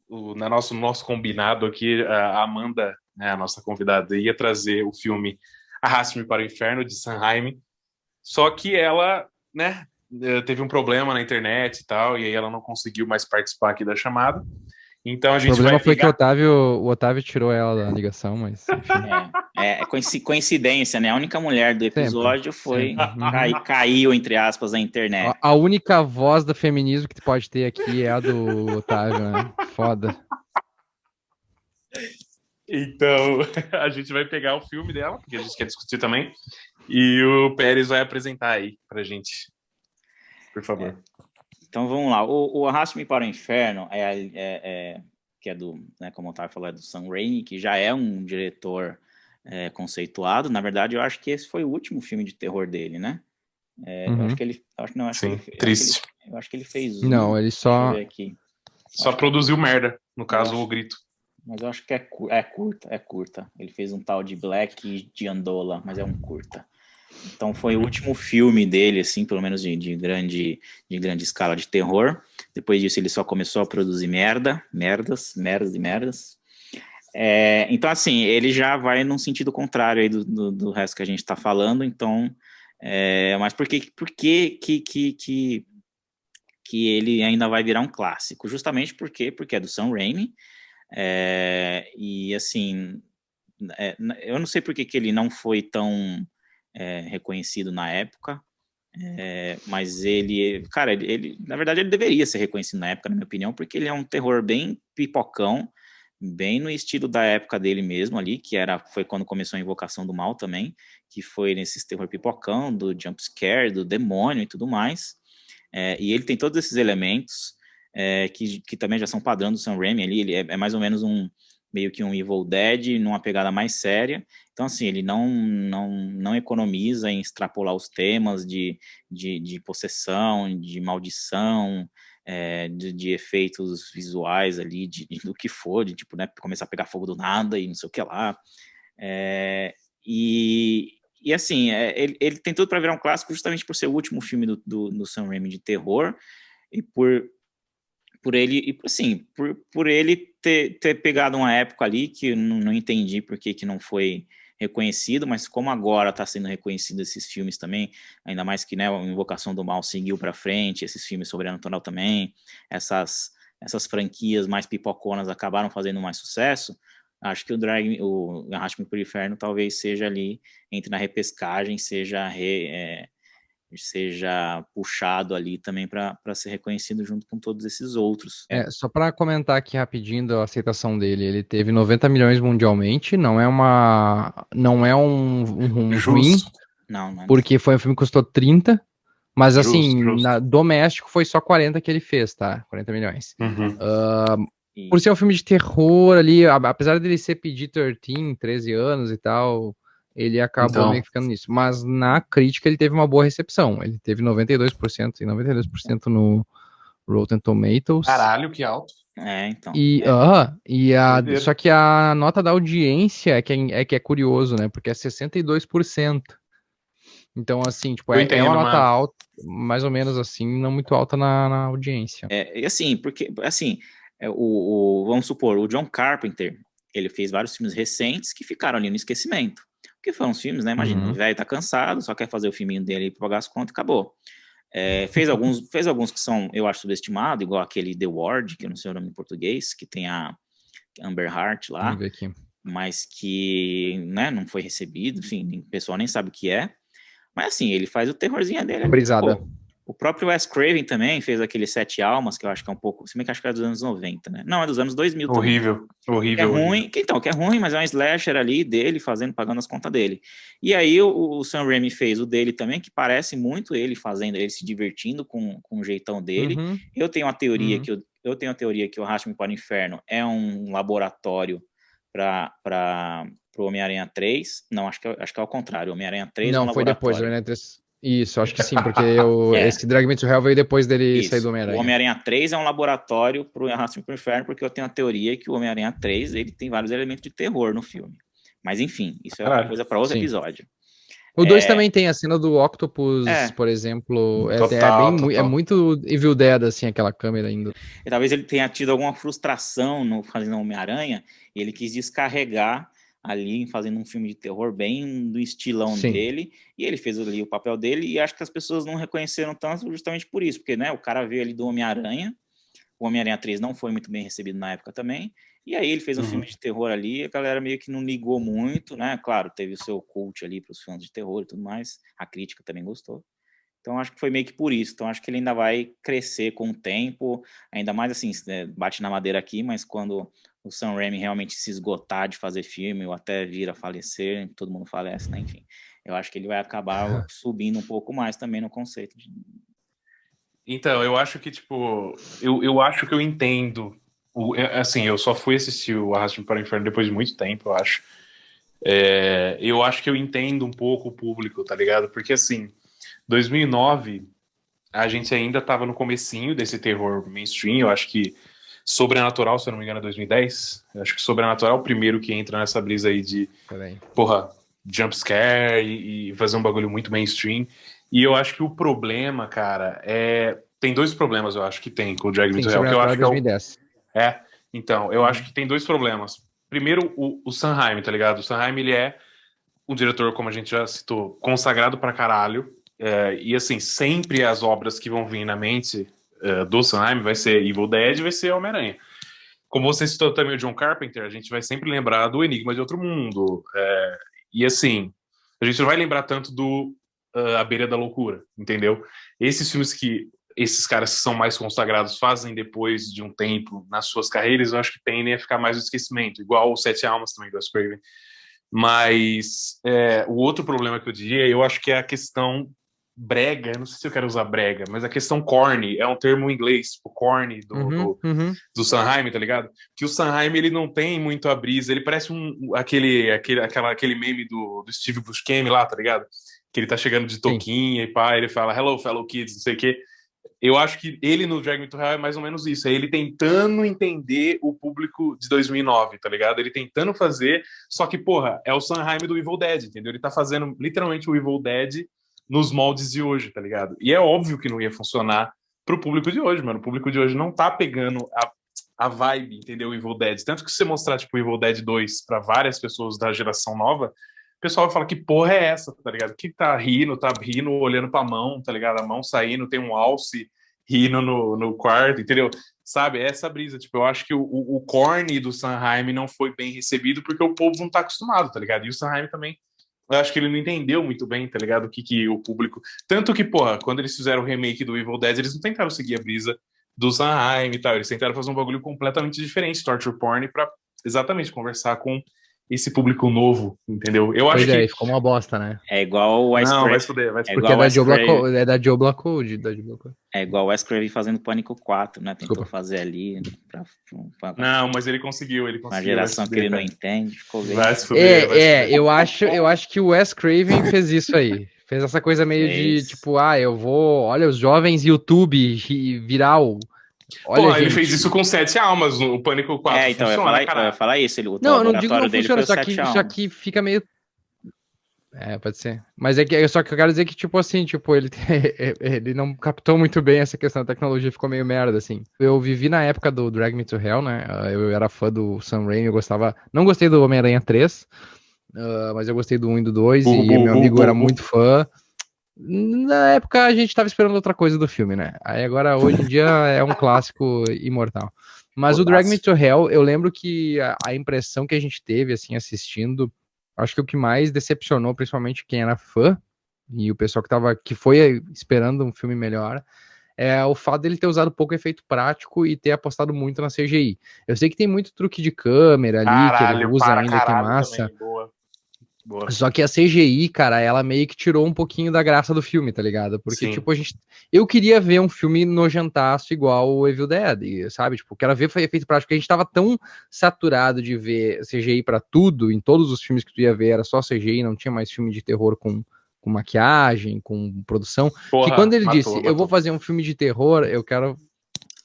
o, na nosso nosso combinado aqui, a Amanda, né, a nossa convidada, ia trazer o filme Arraste-me para o Inferno, de Sanheim, só que ela, né, eh, teve um problema na internet e tal, e aí ela não conseguiu mais participar aqui da chamada. Então a gente O problema foi pegar... que o Otávio, o Otávio tirou ela da ligação, mas. É, é, coincidência, né? A única mulher do episódio sempre, foi sempre. Cai, caiu, entre aspas, na internet. A, a, única voz do feminismo que tu pode ter aqui é a do Otávio, né? Foda. Então, a gente vai pegar o filme dela, porque a gente quer discutir também. E o Pérez vai apresentar aí pra gente. Por favor. É. Então vamos lá. O, o Arraste-me para o Inferno é, é, é, que é do, né, como o Otávio falou, é do Sam Raimi, que já é um diretor é, conceituado. Na verdade, eu acho que esse foi o último filme de terror dele, né? É, uhum. Eu acho que ele, acho, não, acho Sim, que ele, triste. Eu acho, ele, eu acho que ele fez. Não, ele só. Só produziu merda, no caso, acho, o grito. Mas eu acho que é, é curta, é curta. Ele fez um tal de Black de Andola, mas é um curta. Então foi o último filme dele, assim, pelo menos de, de, grande, de grande escala de terror. Depois disso ele só começou a produzir merda, merdas, merdas e merdas. É, então, assim, ele já vai num sentido contrário aí do, do, do resto que a gente está falando. Então, é, mas por, que, por que, que, que, que, ele ainda vai virar um clássico? Justamente porque, porque é do Sam Raimi. É, e, assim, é, eu não sei por que, que ele não foi tão é, reconhecido na época, é, mas ele, cara, ele, ele, na verdade, ele deveria ser reconhecido na época, na minha opinião, porque ele é um terror bem pipocão, bem no estilo da época dele mesmo ali, que era foi quando começou a Invocação do Mal também, que foi nesse terror pipocão, do jump scare, do demônio e tudo mais. É, e ele tem todos esses elementos é, que, que também já são padrão do Sam Raimi ali, ele é, é mais ou menos um meio que um Evil Dead numa pegada mais séria. Então, assim, ele não, não, não economiza em extrapolar os temas de, de, de possessão, de maldição, é, de, de, efeitos visuais ali, de, de, do que for, de tipo, né, começar a pegar fogo do nada e não sei o que lá. É, e, e assim, é, ele, ele tem tudo para virar um clássico justamente por ser o último filme do, do, do Sam Raimi de terror e por por ele, e assim, por, por ele ter, ter pegado uma época ali que não, não entendi por que, que não foi reconhecido, mas como agora está sendo reconhecido esses filmes também, ainda mais que né, a Invocação do Mal seguiu para frente, esses filmes sobrenatural também, essas, essas franquias mais pipoconas acabaram fazendo mais sucesso, acho que o Drag, o Arraste-me para o Inferno talvez seja ali, entre na repescagem, seja re, é, seja puxado ali também para ser reconhecido junto com todos esses outros. É, só para comentar aqui rapidinho a aceitação dele, ele teve 90 milhões mundialmente, não é uma não é um, um, um ruim, não, não é. porque foi um filme que custou 30, mas justo, assim, justo. Na, doméstico foi só 40 que ele fez, tá? 40 milhões. Uhum. Uh, por ser um filme de terror ali, apesar dele ser PG-13, 13 anos e tal, ele acabou então... meio que ficando nisso. Mas na crítica ele teve uma boa recepção. Ele teve 92% e 92% no Rotten Tomatoes. Caralho, que alto. É, então. E, é. Uh, e a, só que a nota da audiência é que é, é que é curioso, né? Porque é 62%. Então, assim, tipo, é, é uma nota alta, mais ou menos assim, não muito alta na, na audiência. É, e assim, porque, assim, é, o, o, vamos supor, o John Carpenter, ele fez vários filmes recentes que ficaram ali no esquecimento. Porque foram os filmes, né? Imagina, uhum. o velho tá cansado, só quer fazer o filminho dele para pagar as contas e acabou. É, fez, alguns, fez alguns que são, eu acho, subestimados, igual aquele The Ward, que eu não sei o nome em português, que tem a Amber Heart lá. Mas que né, não foi recebido, enfim, o pessoal nem sabe o que é. Mas assim, ele faz o terrorzinho dele. Brisada. Pô, o próprio Wes Craven também fez aquele Sete Almas, que eu acho que é um pouco. Se bem que acho que é dos anos 90, né? Não, é dos anos 2000 horrível, também. Horrível, que é ruim. Então, que é ruim, mas é um slasher ali dele, fazendo, pagando as contas dele. E aí o, o Sam Raimi fez o dele também, que parece muito ele fazendo, ele se divertindo com, com o jeitão dele. Uhum. Eu tenho uma teoria uhum. que eu, eu tenho a teoria que o Arraste-me para o Inferno é um laboratório para o Homem-Aranha 3. Não, acho que, é, acho que é o contrário. Homem-Aranha 3 Não, é um foi depois. Homem-Aranha 3 isso, acho que sim, porque o, É. esse Drag Me to Hell veio depois dele Isso. sair do O Homem-Aranha. Homem-Aranha 3 é um laboratório para o Arraste-me para o Inferno, porque eu tenho a teoria que o Homem-Aranha 3 ele tem vários elementos de terror no filme. Mas enfim, isso é uma Caralho. coisa para outro Sim. episódio. O 2 É. também tem a cena do Octopus, É. por exemplo. É, é Total, bem mu- é muito Evil Dead, assim, aquela câmera indo. E talvez ele tenha tido alguma frustração no fazendo Homem-Aranha, e ele quis descarregar ali, fazendo um filme de terror bem do estilão Sim. dele, e ele fez ali o papel dele, e acho que as pessoas não reconheceram tanto justamente por isso, porque né, o cara veio ali do Homem-Aranha, o Homem-Aranha 3 não foi muito bem recebido na época também, e aí ele fez um Uhum. filme de terror ali, e a galera meio que não ligou muito, né? Claro, teve o seu cult ali para os fãs de terror e tudo mais, a crítica também gostou. Então acho que foi meio que por isso. Então acho que ele ainda vai crescer com o tempo, ainda mais assim, é, bate na madeira aqui, mas quando o Sam Raimi realmente se esgotar de fazer filme ou até vir a falecer, todo mundo falece, né? Enfim, eu acho que ele vai acabar subindo um pouco mais também no conceito. De... Então, eu acho que, tipo, eu, eu acho que eu entendo. O, é, assim, eu só fui assistir o Arraste-me para o Inferno depois de muito tempo, eu acho. É, eu acho que eu entendo um pouco o público, tá ligado? Porque, assim, 2009, a gente ainda tava no comecinho desse terror mainstream, eu acho que Sobrenatural, se eu não me engano, é 2010. Eu acho que Sobrenatural é o primeiro que entra nessa brisa aí de Peraí. porra, jump scare e, e fazer um bagulho muito mainstream. E eu acho que o problema, cara, é. Tem dois problemas, eu acho que tem com o Drag Me to Hell. Que eu acho que é, o- 2010. é, então, eu acho que tem dois problemas. Primeiro, o, o Sanheim, tá ligado? O Sanheim, ele é um diretor, como a gente já citou, consagrado pra caralho. É, e assim, sempre as obras que vão vir na mente é, do Sanheim vai ser Evil Dead vai ser Homem-Aranha. Como você citou também o John Carpenter, a gente vai sempre lembrar do Enigma de Outro Mundo. é, e assim, a gente não vai lembrar tanto do ah, A Beira da Loucura, entendeu? Esses filmes que esses caras que são mais consagrados fazem depois de um tempo nas suas carreiras, eu acho que tendem a ficar mais no esquecimento, igual o Sete Almas também do Craven. Mas é, o outro problema que eu diria, eu acho que é a questão brega, não sei se eu quero usar brega, mas a questão corny, é um termo em inglês, o corny do, Uhum, do, uhum. do Sanheim, tá ligado? Que o Sanheim ele não tem muito a brisa, ele parece um aquele aquele aquela, aquele meme do, do Steve Buscemi lá, tá ligado? Que ele tá chegando de toquinha e pá, ele fala hello fellow kids, não sei o quê. Eu acho que ele no Drag Me to Hell é mais ou menos isso, é ele tentando entender o público de 2009, tá ligado? Ele tentando fazer, só que porra, é o Sanheim do Evil Dead, entendeu? Ele tá fazendo literalmente o Evil Dead nos moldes de hoje, tá ligado? E é óbvio que não ia funcionar pro público de hoje, mano. O público de hoje não tá pegando a a vibe, entendeu? Evil Dead. Tanto que se você mostrar, tipo, Evil Dead 2 pra várias pessoas da geração nova, o pessoal vai falar que porra é essa, tá ligado? Que tá rindo, tá rindo, olhando pra mão, tá ligado? A mão saindo, tem um alce rindo no, no quarto, entendeu? Sabe? É essa brisa. Tipo, eu acho que o, o, corny do Sanheim não foi bem recebido porque o povo não tá acostumado, tá ligado? E o Sanheim também. Eu acho que ele não entendeu muito bem, tá ligado? O que, que o público. Tanto que, porra, quando eles fizeram o remake do Evil Dead, eles não tentaram seguir a brisa do Sanheim e tal. Eles tentaram fazer um bagulho completamente diferente, torture porn, pra exatamente conversar com esse público novo, entendeu? Eu acho Pois é, que. ficou uma bosta, né? É igual o Wes Não, vai Craven. se fuder, vai se É fuder. Porque é da, Black, Craven. é da Joe Blackwood. Da Blackwood. É igual o Wes Craven fazendo Pânico 4, né? Tentou Desculpa. fazer ali pra, pra, Não, mas ele conseguiu, ele uma conseguiu. geração vai se que ele não fuder, entende. Ficou bem. Vai se fuder, vai É, se é, fuder. eu acho, eu acho que o Wes Craven fez isso aí. Fez essa coisa meio de, Fez. tipo, ah, eu vou, olha, os jovens YouTube viral. Olha, Pô, ele fez isso com sete almas, o Pânico 4. É, então, eu ia funciona, falar, eu caralho. ia falar isso. Ele, o Não, eu não digo que não funciona, só que, só que fica meio. É, pode ser. Mas é que só que eu quero dizer que, tipo assim, tipo, ele, ele não captou muito bem essa questão da tecnologia, ficou meio merda, assim. Eu vivi na época do Drag Me to Hell, né? Eu era fã do Sam Raimi, eu gostava. Não gostei do Homem-Aranha 3, ah, mas eu gostei do 1 e do 2, Bu, e bu, meu amigo era muito fã. Na época a gente tava esperando outra coisa do filme, né? Aí agora, hoje em dia, é um clássico imortal. Mas o Drag Me to Hell, eu lembro que a, a, impressão que a gente teve, assim, assistindo, acho que o que mais decepcionou, principalmente quem era fã, e o pessoal que, tava, que foi esperando um filme melhor, é o fato dele ter usado pouco efeito prático e ter apostado muito na CGI. Eu sei que tem muito truque de câmera ali caralho, que ele usa ainda que é massa. Também, Boa. Só que a CGI, cara, ela meio que tirou um pouquinho da graça do filme, tá ligado? Porque, Sim. tipo, a gente. Eu queria ver um filme nojentaço igual o Evil Dead, sabe? Tipo, quero ver foi efeito prático, porque a gente tava tão saturado de ver CGI para tudo, em todos os filmes que tu ia ver era só CGI, não tinha mais filme de terror com, com maquiagem, com produção. Porra, que quando ele matou, disse, matou. eu vou fazer um filme de terror, eu quero.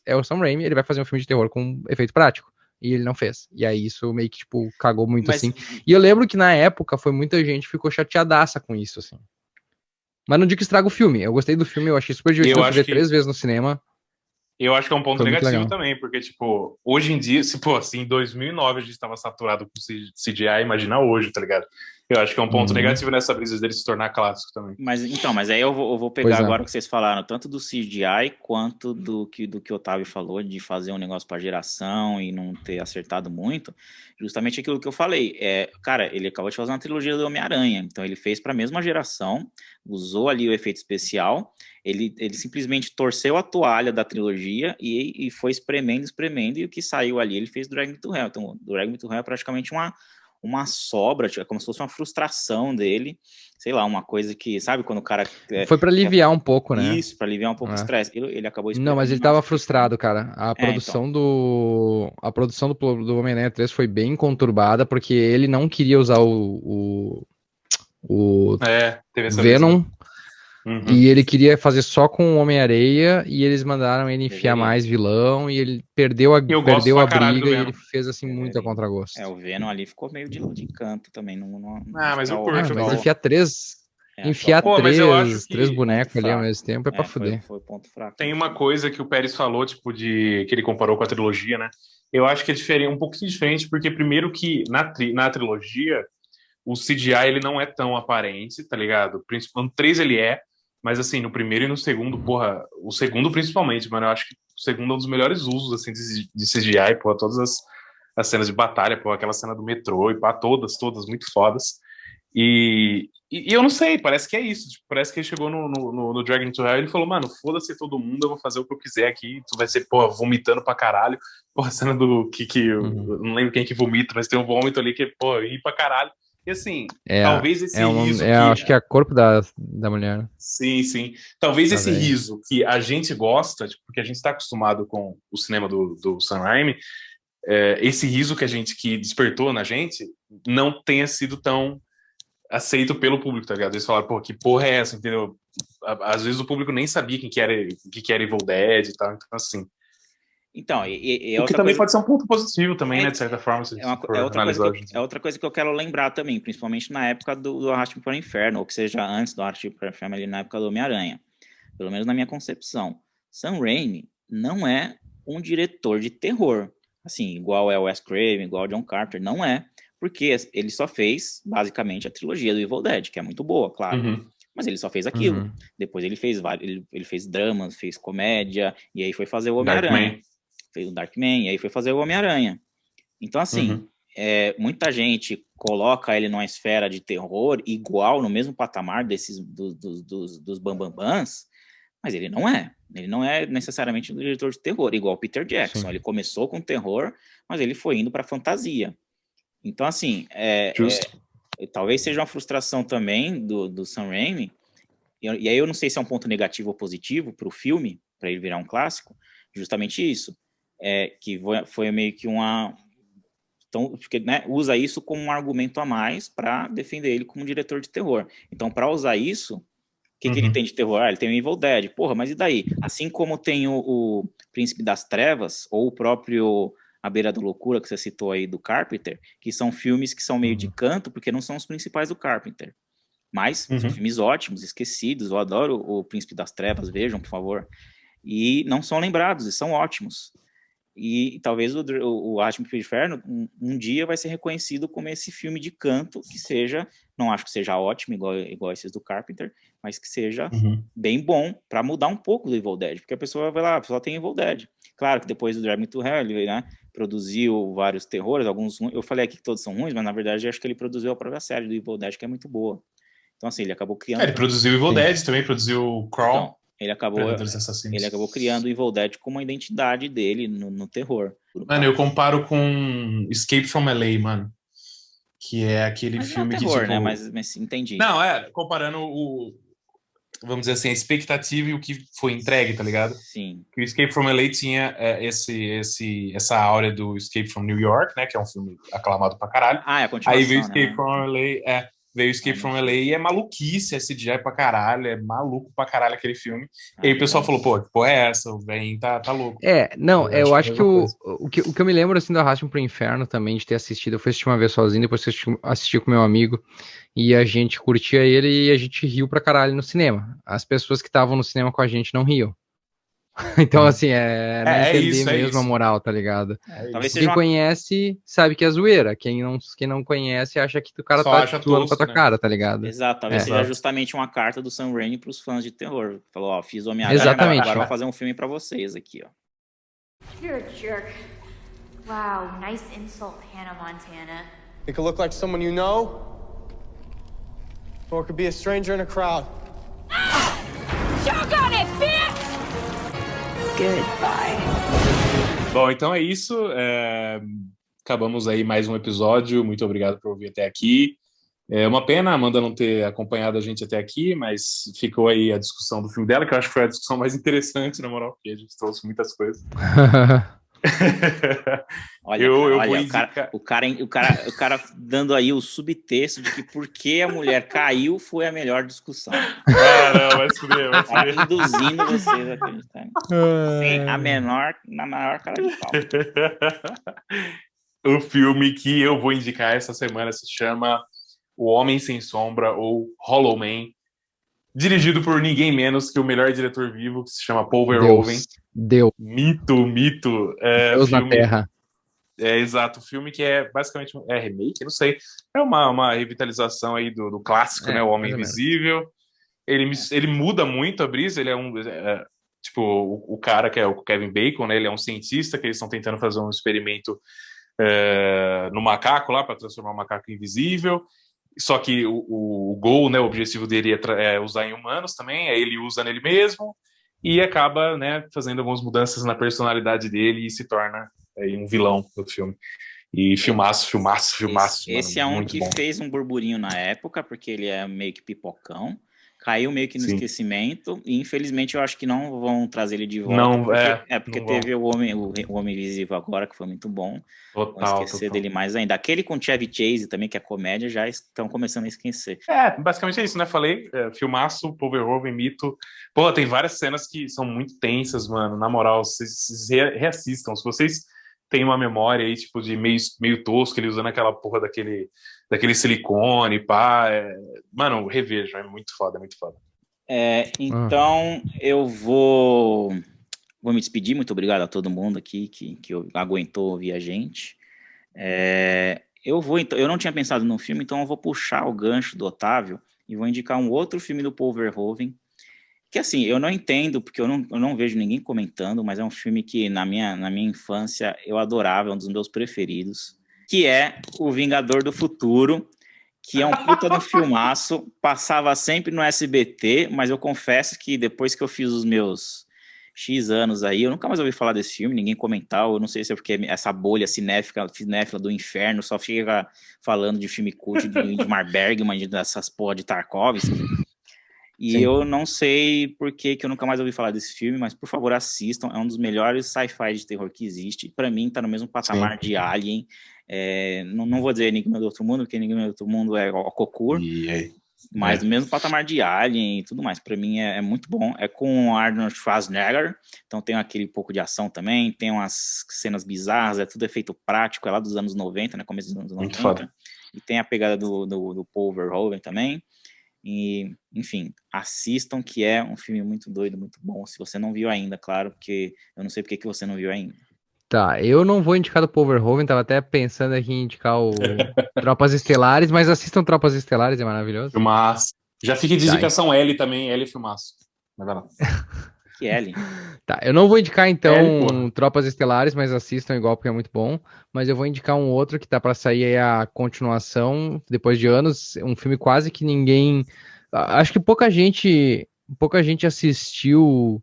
É o Sam Raimi, ele vai fazer um filme de terror com efeito prático e ele não fez. E aí isso meio que, tipo, cagou muito Mas... assim. E eu lembro que na época foi muita gente ficou chateadaça com isso, assim. Mas não digo que estraga o filme. Eu gostei do filme, eu achei super divertido ver que... três vezes no cinema. Eu acho que é um ponto foi negativo também, porque, tipo, hoje em dia, se, pô, assim, em 2009 a gente estava saturado com CGI, imagina hoje, tá ligado? Eu acho que é um ponto uhum. negativo nessa brisa dele se tornar clássico também. Mas então, mas aí eu vou, eu vou pegar é. agora o que vocês falaram, tanto do CGI quanto do que, do que o Otávio falou, de fazer um negócio para geração e não ter acertado muito. Justamente aquilo que eu falei. É, cara, ele acabou de fazer uma trilogia do Homem-Aranha, então ele fez para a mesma geração, usou ali o efeito especial, ele, ele simplesmente torceu a toalha da trilogia e, e foi espremendo, espremendo, e o que saiu ali ele fez Drag Me to Hell. Então, Drag Me to Hell é praticamente uma uma sobra, tipo, é como se fosse uma frustração dele, sei lá, uma coisa que, sabe, quando o cara. É, Foi para aliviar é, um pouco, né? Isso, para aliviar um pouco é. o estresse. Ele, ele acabou Não, mas ele tava frustrado, cara. A é, produção então. do. A produção do, do Homem-Aranha 3 foi bem conturbada, porque ele não queria usar o. o, o é, Venom. Vez, Uhum. E ele queria fazer só com o Homem-Areia e eles mandaram ele enfiar mais vilão e ele perdeu a, perdeu a briga e ele fez assim muito a contragosto. É, o Venom ali ficou meio de, de canto também. Não, não, ah, mas eu curto. Ah, mas enfiar três, é, enfiar Pô, três, que... três bonecos ali ao mesmo tempo é, é pra fuder. Foi, foi fraco, Tem uma coisa que o Pérez falou, tipo, de que ele comparou com a trilogia, né? Eu acho que é diferente, um pouquinho diferente, porque primeiro que na, tri, na trilogia o CGI ele não é tão aparente, tá ligado? No 3 ele é, mas assim, no primeiro e no segundo, porra, o segundo principalmente, mano, eu acho que o segundo é um dos melhores usos, assim, de, de CGI, porra, todas as, as cenas de batalha, porra, aquela cena do metrô e pá, todas, todas muito fodas. E, e, e, eu não sei, parece que é isso. Tipo, parece que ele chegou no, no, no Dragon to Hell e ele falou, mano, foda-se todo mundo, eu vou fazer o que eu quiser aqui. Tu vai ser, porra, vomitando pra caralho. Porra, a cena do que, que uhum. não lembro quem que vomita, mas tem um vômito ali que, pô, ri pra caralho. E assim, é, talvez esse é um, riso. É, que... Acho que é a corpo da, da mulher. Sim, sim. Talvez tá esse riso que a gente gosta, tipo, porque a gente está acostumado com o cinema do, do Sam Raimi, é, esse riso que a gente que despertou na gente não tenha sido tão aceito pelo público, tá ligado? Eles falaram, pô, que porra é essa, entendeu? Às vezes o público nem sabia quem que era, quem que era Evil Dead e tal, então assim. Então, e, e o que também coisa... pode ser um ponto positivo também, é, né, de certa forma. É, uma, é, outra coisa que, é outra coisa que eu quero lembrar também, principalmente na época do, do Arraste para o Inferno, ou que seja antes do Arraste para o Inferno, ali na época do Homem-Aranha. Pelo menos na minha concepção. Sam Raimi não é um diretor de terror, assim, igual é o Wes Craven, igual o John Carter, não é, porque ele só fez, basicamente, a trilogia do Evil Dead, que é muito boa, claro. Uhum. Mas ele só fez aquilo. Uhum. Depois ele fez vários, ele, ele fez dramas, fez comédia, e aí foi fazer o Homem-Aranha fez o Darkman, e aí foi fazer o Homem-Aranha. Então, assim, uhum. é, muita gente coloca ele numa esfera de terror igual, no mesmo patamar desses do, do, dos, dos bambambans, mas ele não é. Ele não é necessariamente um diretor de terror, igual o Peter Jackson. Sim. Ele começou com terror, mas ele foi indo para fantasia. Então, assim, é, é, talvez seja uma frustração também do, do Sam Raimi, e, e aí eu não sei se é um ponto negativo ou positivo para o filme, para ele virar um clássico, justamente isso é, que foi meio que uma. Então, porque, né, usa isso como um argumento a mais para defender ele como diretor de terror. Então, para usar isso, o que, uhum. que, ele uhum. tem de terror? Ah, ele tem o Evil Dead. Porra, mas e daí? Assim como tem o, o Príncipe das Trevas, ou o próprio A Beira da Loucura, que você citou aí, do Carpenter, que são filmes que são meio uhum. de canto, porque não são os principais do Carpenter. Mas uhum. são filmes ótimos, esquecidos. Eu adoro o Príncipe das Trevas, vejam, por favor. E não são lembrados, e são ótimos. E talvez o, o, o Atmo do Inferno um, um, dia vai ser reconhecido como esse filme de canto que seja, não acho que seja ótimo igual, igual esses do Carpenter, mas que seja uhum. bem bom para mudar um pouco do Evil Dead, porque a pessoa vai lá, a pessoa tem Evil Dead. Claro que depois do Drag Me to Hell, ele né, produziu vários terrores, alguns eu falei aqui que todos são ruins, mas na verdade acho que ele produziu a própria série do Evil Dead, que é muito boa. Então, assim, ele acabou criando. É, ele produziu Evil Sim. Dead também, produziu Crawl. Então, ele acabou, ele acabou criando o Evil Dead como uma identidade dele no, no terror. Mano, eu comparo com Escape from LA, mano. Que é aquele mas filme não é terror, que. Tipo... né? Mas, mas entendi. Não, é, comparando o. Vamos dizer assim, a expectativa e o que foi entregue, tá ligado? Sim. Que o Escape from LA tinha é, esse, esse, essa áurea do Escape from New York, né? Que é um filme aclamado pra caralho. Ah, é a continuação. Aí veio Escape né? from LA. É, Veio Escape from LA e é maluquice, é CGI pra caralho, é maluco pra caralho aquele filme. Ah, e aí o pessoal falou, pô, que porra é essa? O velho tá, tá louco. É, não, eu, eu acho, que, o, o, que o que eu me lembro, assim, do Arraste pro Inferno também, de ter assistido, eu fui assistir uma vez sozinho, depois assisti, assisti com meu amigo, e a gente curtia ele e a gente riu pra caralho no cinema. As pessoas que estavam no cinema com a gente não riam. então, assim, é, é, é entender isso, é mesmo é a moral, tá ligado? É quem uma... conhece sabe que é zoeira. Quem não, quem não conhece acha que o cara Só tá atuando com a tua né? cara, tá ligado? Exato, talvez é. seja justamente uma carta do Sam Raimi pros fãs de terror. Falou, ó, fiz Homem-Aranha, Exatamente. agora vou fazer um filme pra vocês aqui, ó. You're a jerk. Wow, nice insult, Hannah Montana. It could look like someone you know, or it could be a stranger in a crowd. Choke on it, bitch! Goodbye. Bom, então é isso. É... Acabamos aí mais um episódio. Muito obrigado por ouvir até aqui. É uma pena a Amanda não ter acompanhado a gente até aqui, mas ficou aí a discussão do filme dela, que eu acho que foi a discussão mais interessante, na moral, porque a gente trouxe muitas coisas. olha, eu, eu olha, o, cara, o, cara, o, cara, o cara dando aí o subtexto de que porque a mulher caiu foi a melhor discussão. Ah, não, vai subir, vai subir. Tá induzindo vocês a acreditarem. Sem a menor, na maior cara de pau. o filme que eu vou indicar essa semana se chama O Homem Sem Sombra ou Hollow Man dirigido por ninguém menos que o melhor diretor vivo, que se chama Paul Verhoeven. Deu. Mito, mito. É, Deus filme, na Terra. É, exato. O filme que é basicamente um é remake, não sei. É uma, uma revitalização aí do, do clássico, é, né? O Homem Invisível. Ele, ele muda muito a brisa, ele é um... É, tipo, o, o, cara que é o Kevin Bacon, né? Ele é um cientista que eles estão tentando fazer um experimento é, no macaco lá, para transformar o macaco invisível. Só que o, o, o gol, né, o objetivo dele é, é, usar em humanos também, aí ele usa nele mesmo e acaba né, fazendo algumas mudanças na personalidade dele e se torna aí, um vilão do filme. E filmaço, filmaço, filmaço. Esse, esse é um que bom. fez um burburinho na época, porque ele é meio que pipocão caiu meio que no Sim. esquecimento e infelizmente eu acho que não vão trazer ele de volta. Não, porque, é. É porque teve o Homem, o, o, Homem Invisível agora, que foi muito bom. Total, vão esquecer total. dele mais ainda. Aquele com Chevy Chase também, que é comédia, já estão começando a esquecer. É, basicamente é isso, né? Falei, é, filmaço, Paul Verhoeven, mito. Pô, tem várias cenas que são muito tensas, mano. Na moral, vocês, vocês reassistam. Se vocês têm uma memória aí, tipo, de meio, meio tosco, ele usando aquela porra daquele, daquele silicone, pá. É... Mano, revejo, é muito foda, é muito foda. É, então, ah. eu vou, vou me despedir. Muito obrigado a todo mundo aqui que, que aguentou ouvir a gente. É, eu vou, então, eu não tinha pensado no filme, então eu vou puxar o gancho do Otávio e vou indicar um outro filme do Paul Verhoeven, que assim, eu não entendo, porque eu não, eu não vejo ninguém comentando, mas é um filme que na minha, na minha infância eu adorava, é um dos meus preferidos, que é O Vingador do Futuro, que é um puta no filmaço, passava sempre no SBT, mas eu confesso que depois que eu fiz os meus X anos aí, eu nunca mais ouvi falar desse filme, ninguém comentava, eu não sei se é porque essa bolha cinéfila, cinéfila do inferno só fica falando de filme cult de, de Mar Bergman, dessas porra de Tarkovsky, e Sim. eu não sei por que, que eu nunca mais ouvi falar desse filme, mas por favor assistam, é um dos melhores sci-fi de terror que existe, para mim tá no mesmo patamar Sim. de Alien, é, não, não, vou dizer Enigma do Outro Mundo, porque Enigma do Outro Mundo é o Cocur, mas é. do mesmo patamar de Alien e tudo mais. Para mim é, é, muito bom. É com Arnold Schwarzenegger, então tem aquele pouco de ação também, tem umas cenas bizarras, é tudo efeito prático, é lá dos anos 90, né? Começo dos anos 90. Muito foda. E tem a pegada do, do, do Paul Verhoeven também. E, enfim, assistam, que é um filme muito doido, muito bom. Se você não viu ainda, claro, porque eu não sei porque que você não viu ainda. Tá, eu não vou indicar do Paul Verhoeven, tava até pensando aqui em indicar o Tropas Estelares, mas assistam Tropas Estelares, é maravilhoso. Filmaço. Já fica de Tá, indicação L também, L filmaço. Mas vai lá. Que Ellen. Tá, eu não vou indicar então É. Tropas Estelares, mas assistam igual porque é muito bom. Mas eu vou indicar um outro que tá pra sair aí a continuação, depois de anos, um filme quase que ninguém. Acho que pouca gente, pouca gente assistiu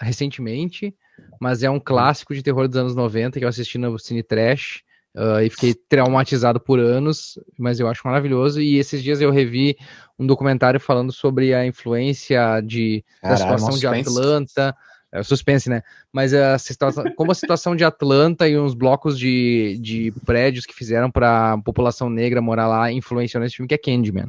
recentemente, mas é um clássico de terror dos anos 90 que eu assisti no Cine Trash. Ah, e fiquei traumatizado por anos, mas eu acho maravilhoso. E esses dias eu revi um documentário falando sobre a influência de, da Caralho, situação mó de. Atlanta. É suspense, né? Mas a situação, como a situação de Atlanta e uns blocos de, de prédios que fizeram para a população negra morar lá influenciou nesse filme que é Candyman.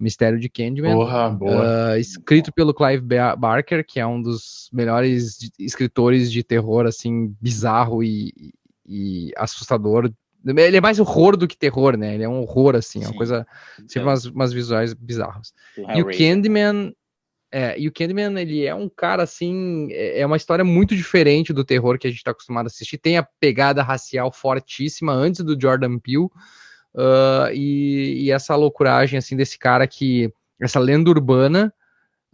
O Mistério de Candyman. Porra, boa. Ah, escrito pelo Clive Ba- Barker, que é um dos melhores escritores de terror, assim, bizarro e, e assustador. Ele é mais horror do que terror, né? Ele é um horror, assim, é uma Sim. coisa. Sempre umas, umas visuais bizarros. Do E o. Candyman. É, e o Candyman, ele é um cara assim. É é uma história muito diferente do terror que a gente tá acostumado a assistir. Tem a pegada racial fortíssima antes do Jordan Peele. ah, e, e essa loucuragem assim desse cara que. Essa lenda urbana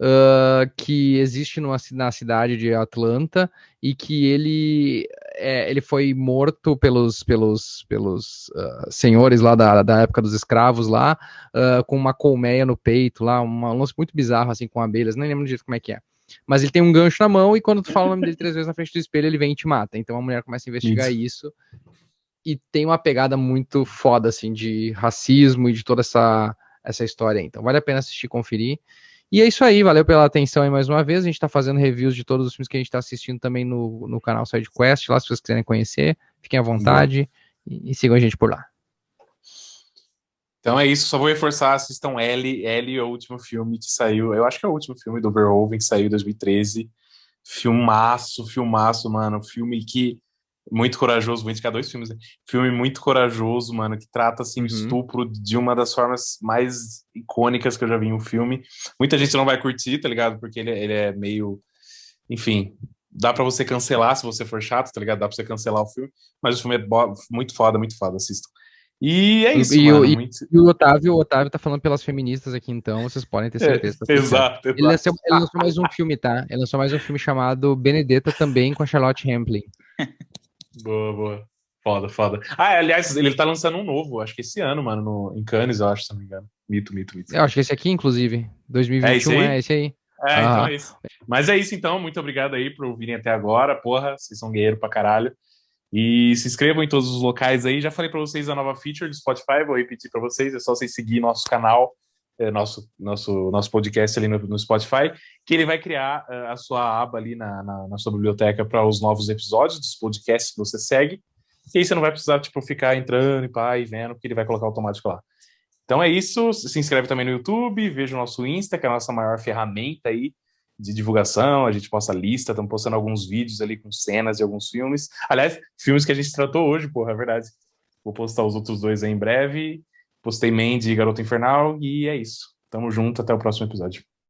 ah, que existe numa na cidade de Atlanta e que ele, é, ele foi morto pelos, pelos, pelos ah, senhores lá da, da época dos escravos lá, ah, com uma colmeia no peito lá, uma- um lance muito bizarro assim com abelhas, nem lembro direito como é que é. Mas ele tem um gancho na mão e quando tu fala o nome dele três vezes na frente do espelho, ele vem e te mata. Então a mulher começa a investigar isso e tem uma pegada muito foda assim de racismo e de toda essa essa história. Então vale a pena assistir, conferir. E é isso aí, valeu pela atenção aí mais uma vez. A gente tá fazendo reviews de todos os filmes que a gente tá assistindo também no, no canal SideQuest, lá se vocês quiserem conhecer, fiquem à vontade e, e sigam a gente por lá. Então é isso, só vou reforçar, assistam L, L é o último filme que saiu, eu acho que é o último filme do Verhoeven que saiu em 2013. Filmaço, filmaço, mano, filme que muito corajoso, vou indicar dois filmes, né? filme muito corajoso, mano, que trata assim o Uhum. estupro de uma das formas mais icônicas que eu já vi em um filme. Muita gente não vai curtir, tá ligado? Porque ele, ele é meio, enfim, dá pra você cancelar se você for chato, tá ligado? Dá pra você cancelar o filme, mas o filme é muito foda, muito foda, assistam. E é isso, E o- mano, muito... E o Otávio, o Otávio tá falando pelas feministas aqui, então vocês podem ter certeza. tá tudo certo. Exato, Ele exato. lançou, ele lançou mais um filme, tá? Ele lançou mais um filme chamado Benedetta também com a Charlotte Rampling. Boa, boa. Foda, foda. Ah, aliás, ele tá lançando um novo, acho que esse ano, mano, no, em Cannes, eu acho, se não me engano. Mito, mito, mito. Eu acho que esse aqui, inclusive, 2021 É esse aí? é esse aí. É, então Ah. é isso. Mas é isso, então. Muito obrigado aí por virem até agora. Porra, vocês são guerreiro pra caralho. E se inscrevam em todos os locais aí. Já falei pra vocês a nova feature do Spotify, vou repetir pra vocês. É só vocês seguir nosso canal, é, nosso, nosso, nosso podcast ali no, no Spotify, que ele vai criar é, a sua aba ali na, na, na sua biblioteca para os novos episódios dos podcasts que você segue. E aí você não vai precisar, tipo, ficar entrando e pá, e vendo, porque ele vai colocar automático lá. Então é isso. Se inscreve também no YouTube, veja o nosso Insta, que é a nossa maior ferramenta aí de divulgação. A gente posta lista, estamos postando alguns vídeos ali com cenas de alguns filmes. Aliás, filmes que a gente tratou hoje, porra, é verdade. Vou postar os outros dois aí em breve. Postei Mandy e Garota Infernal, e é isso. Tamo junto, até o próximo episódio.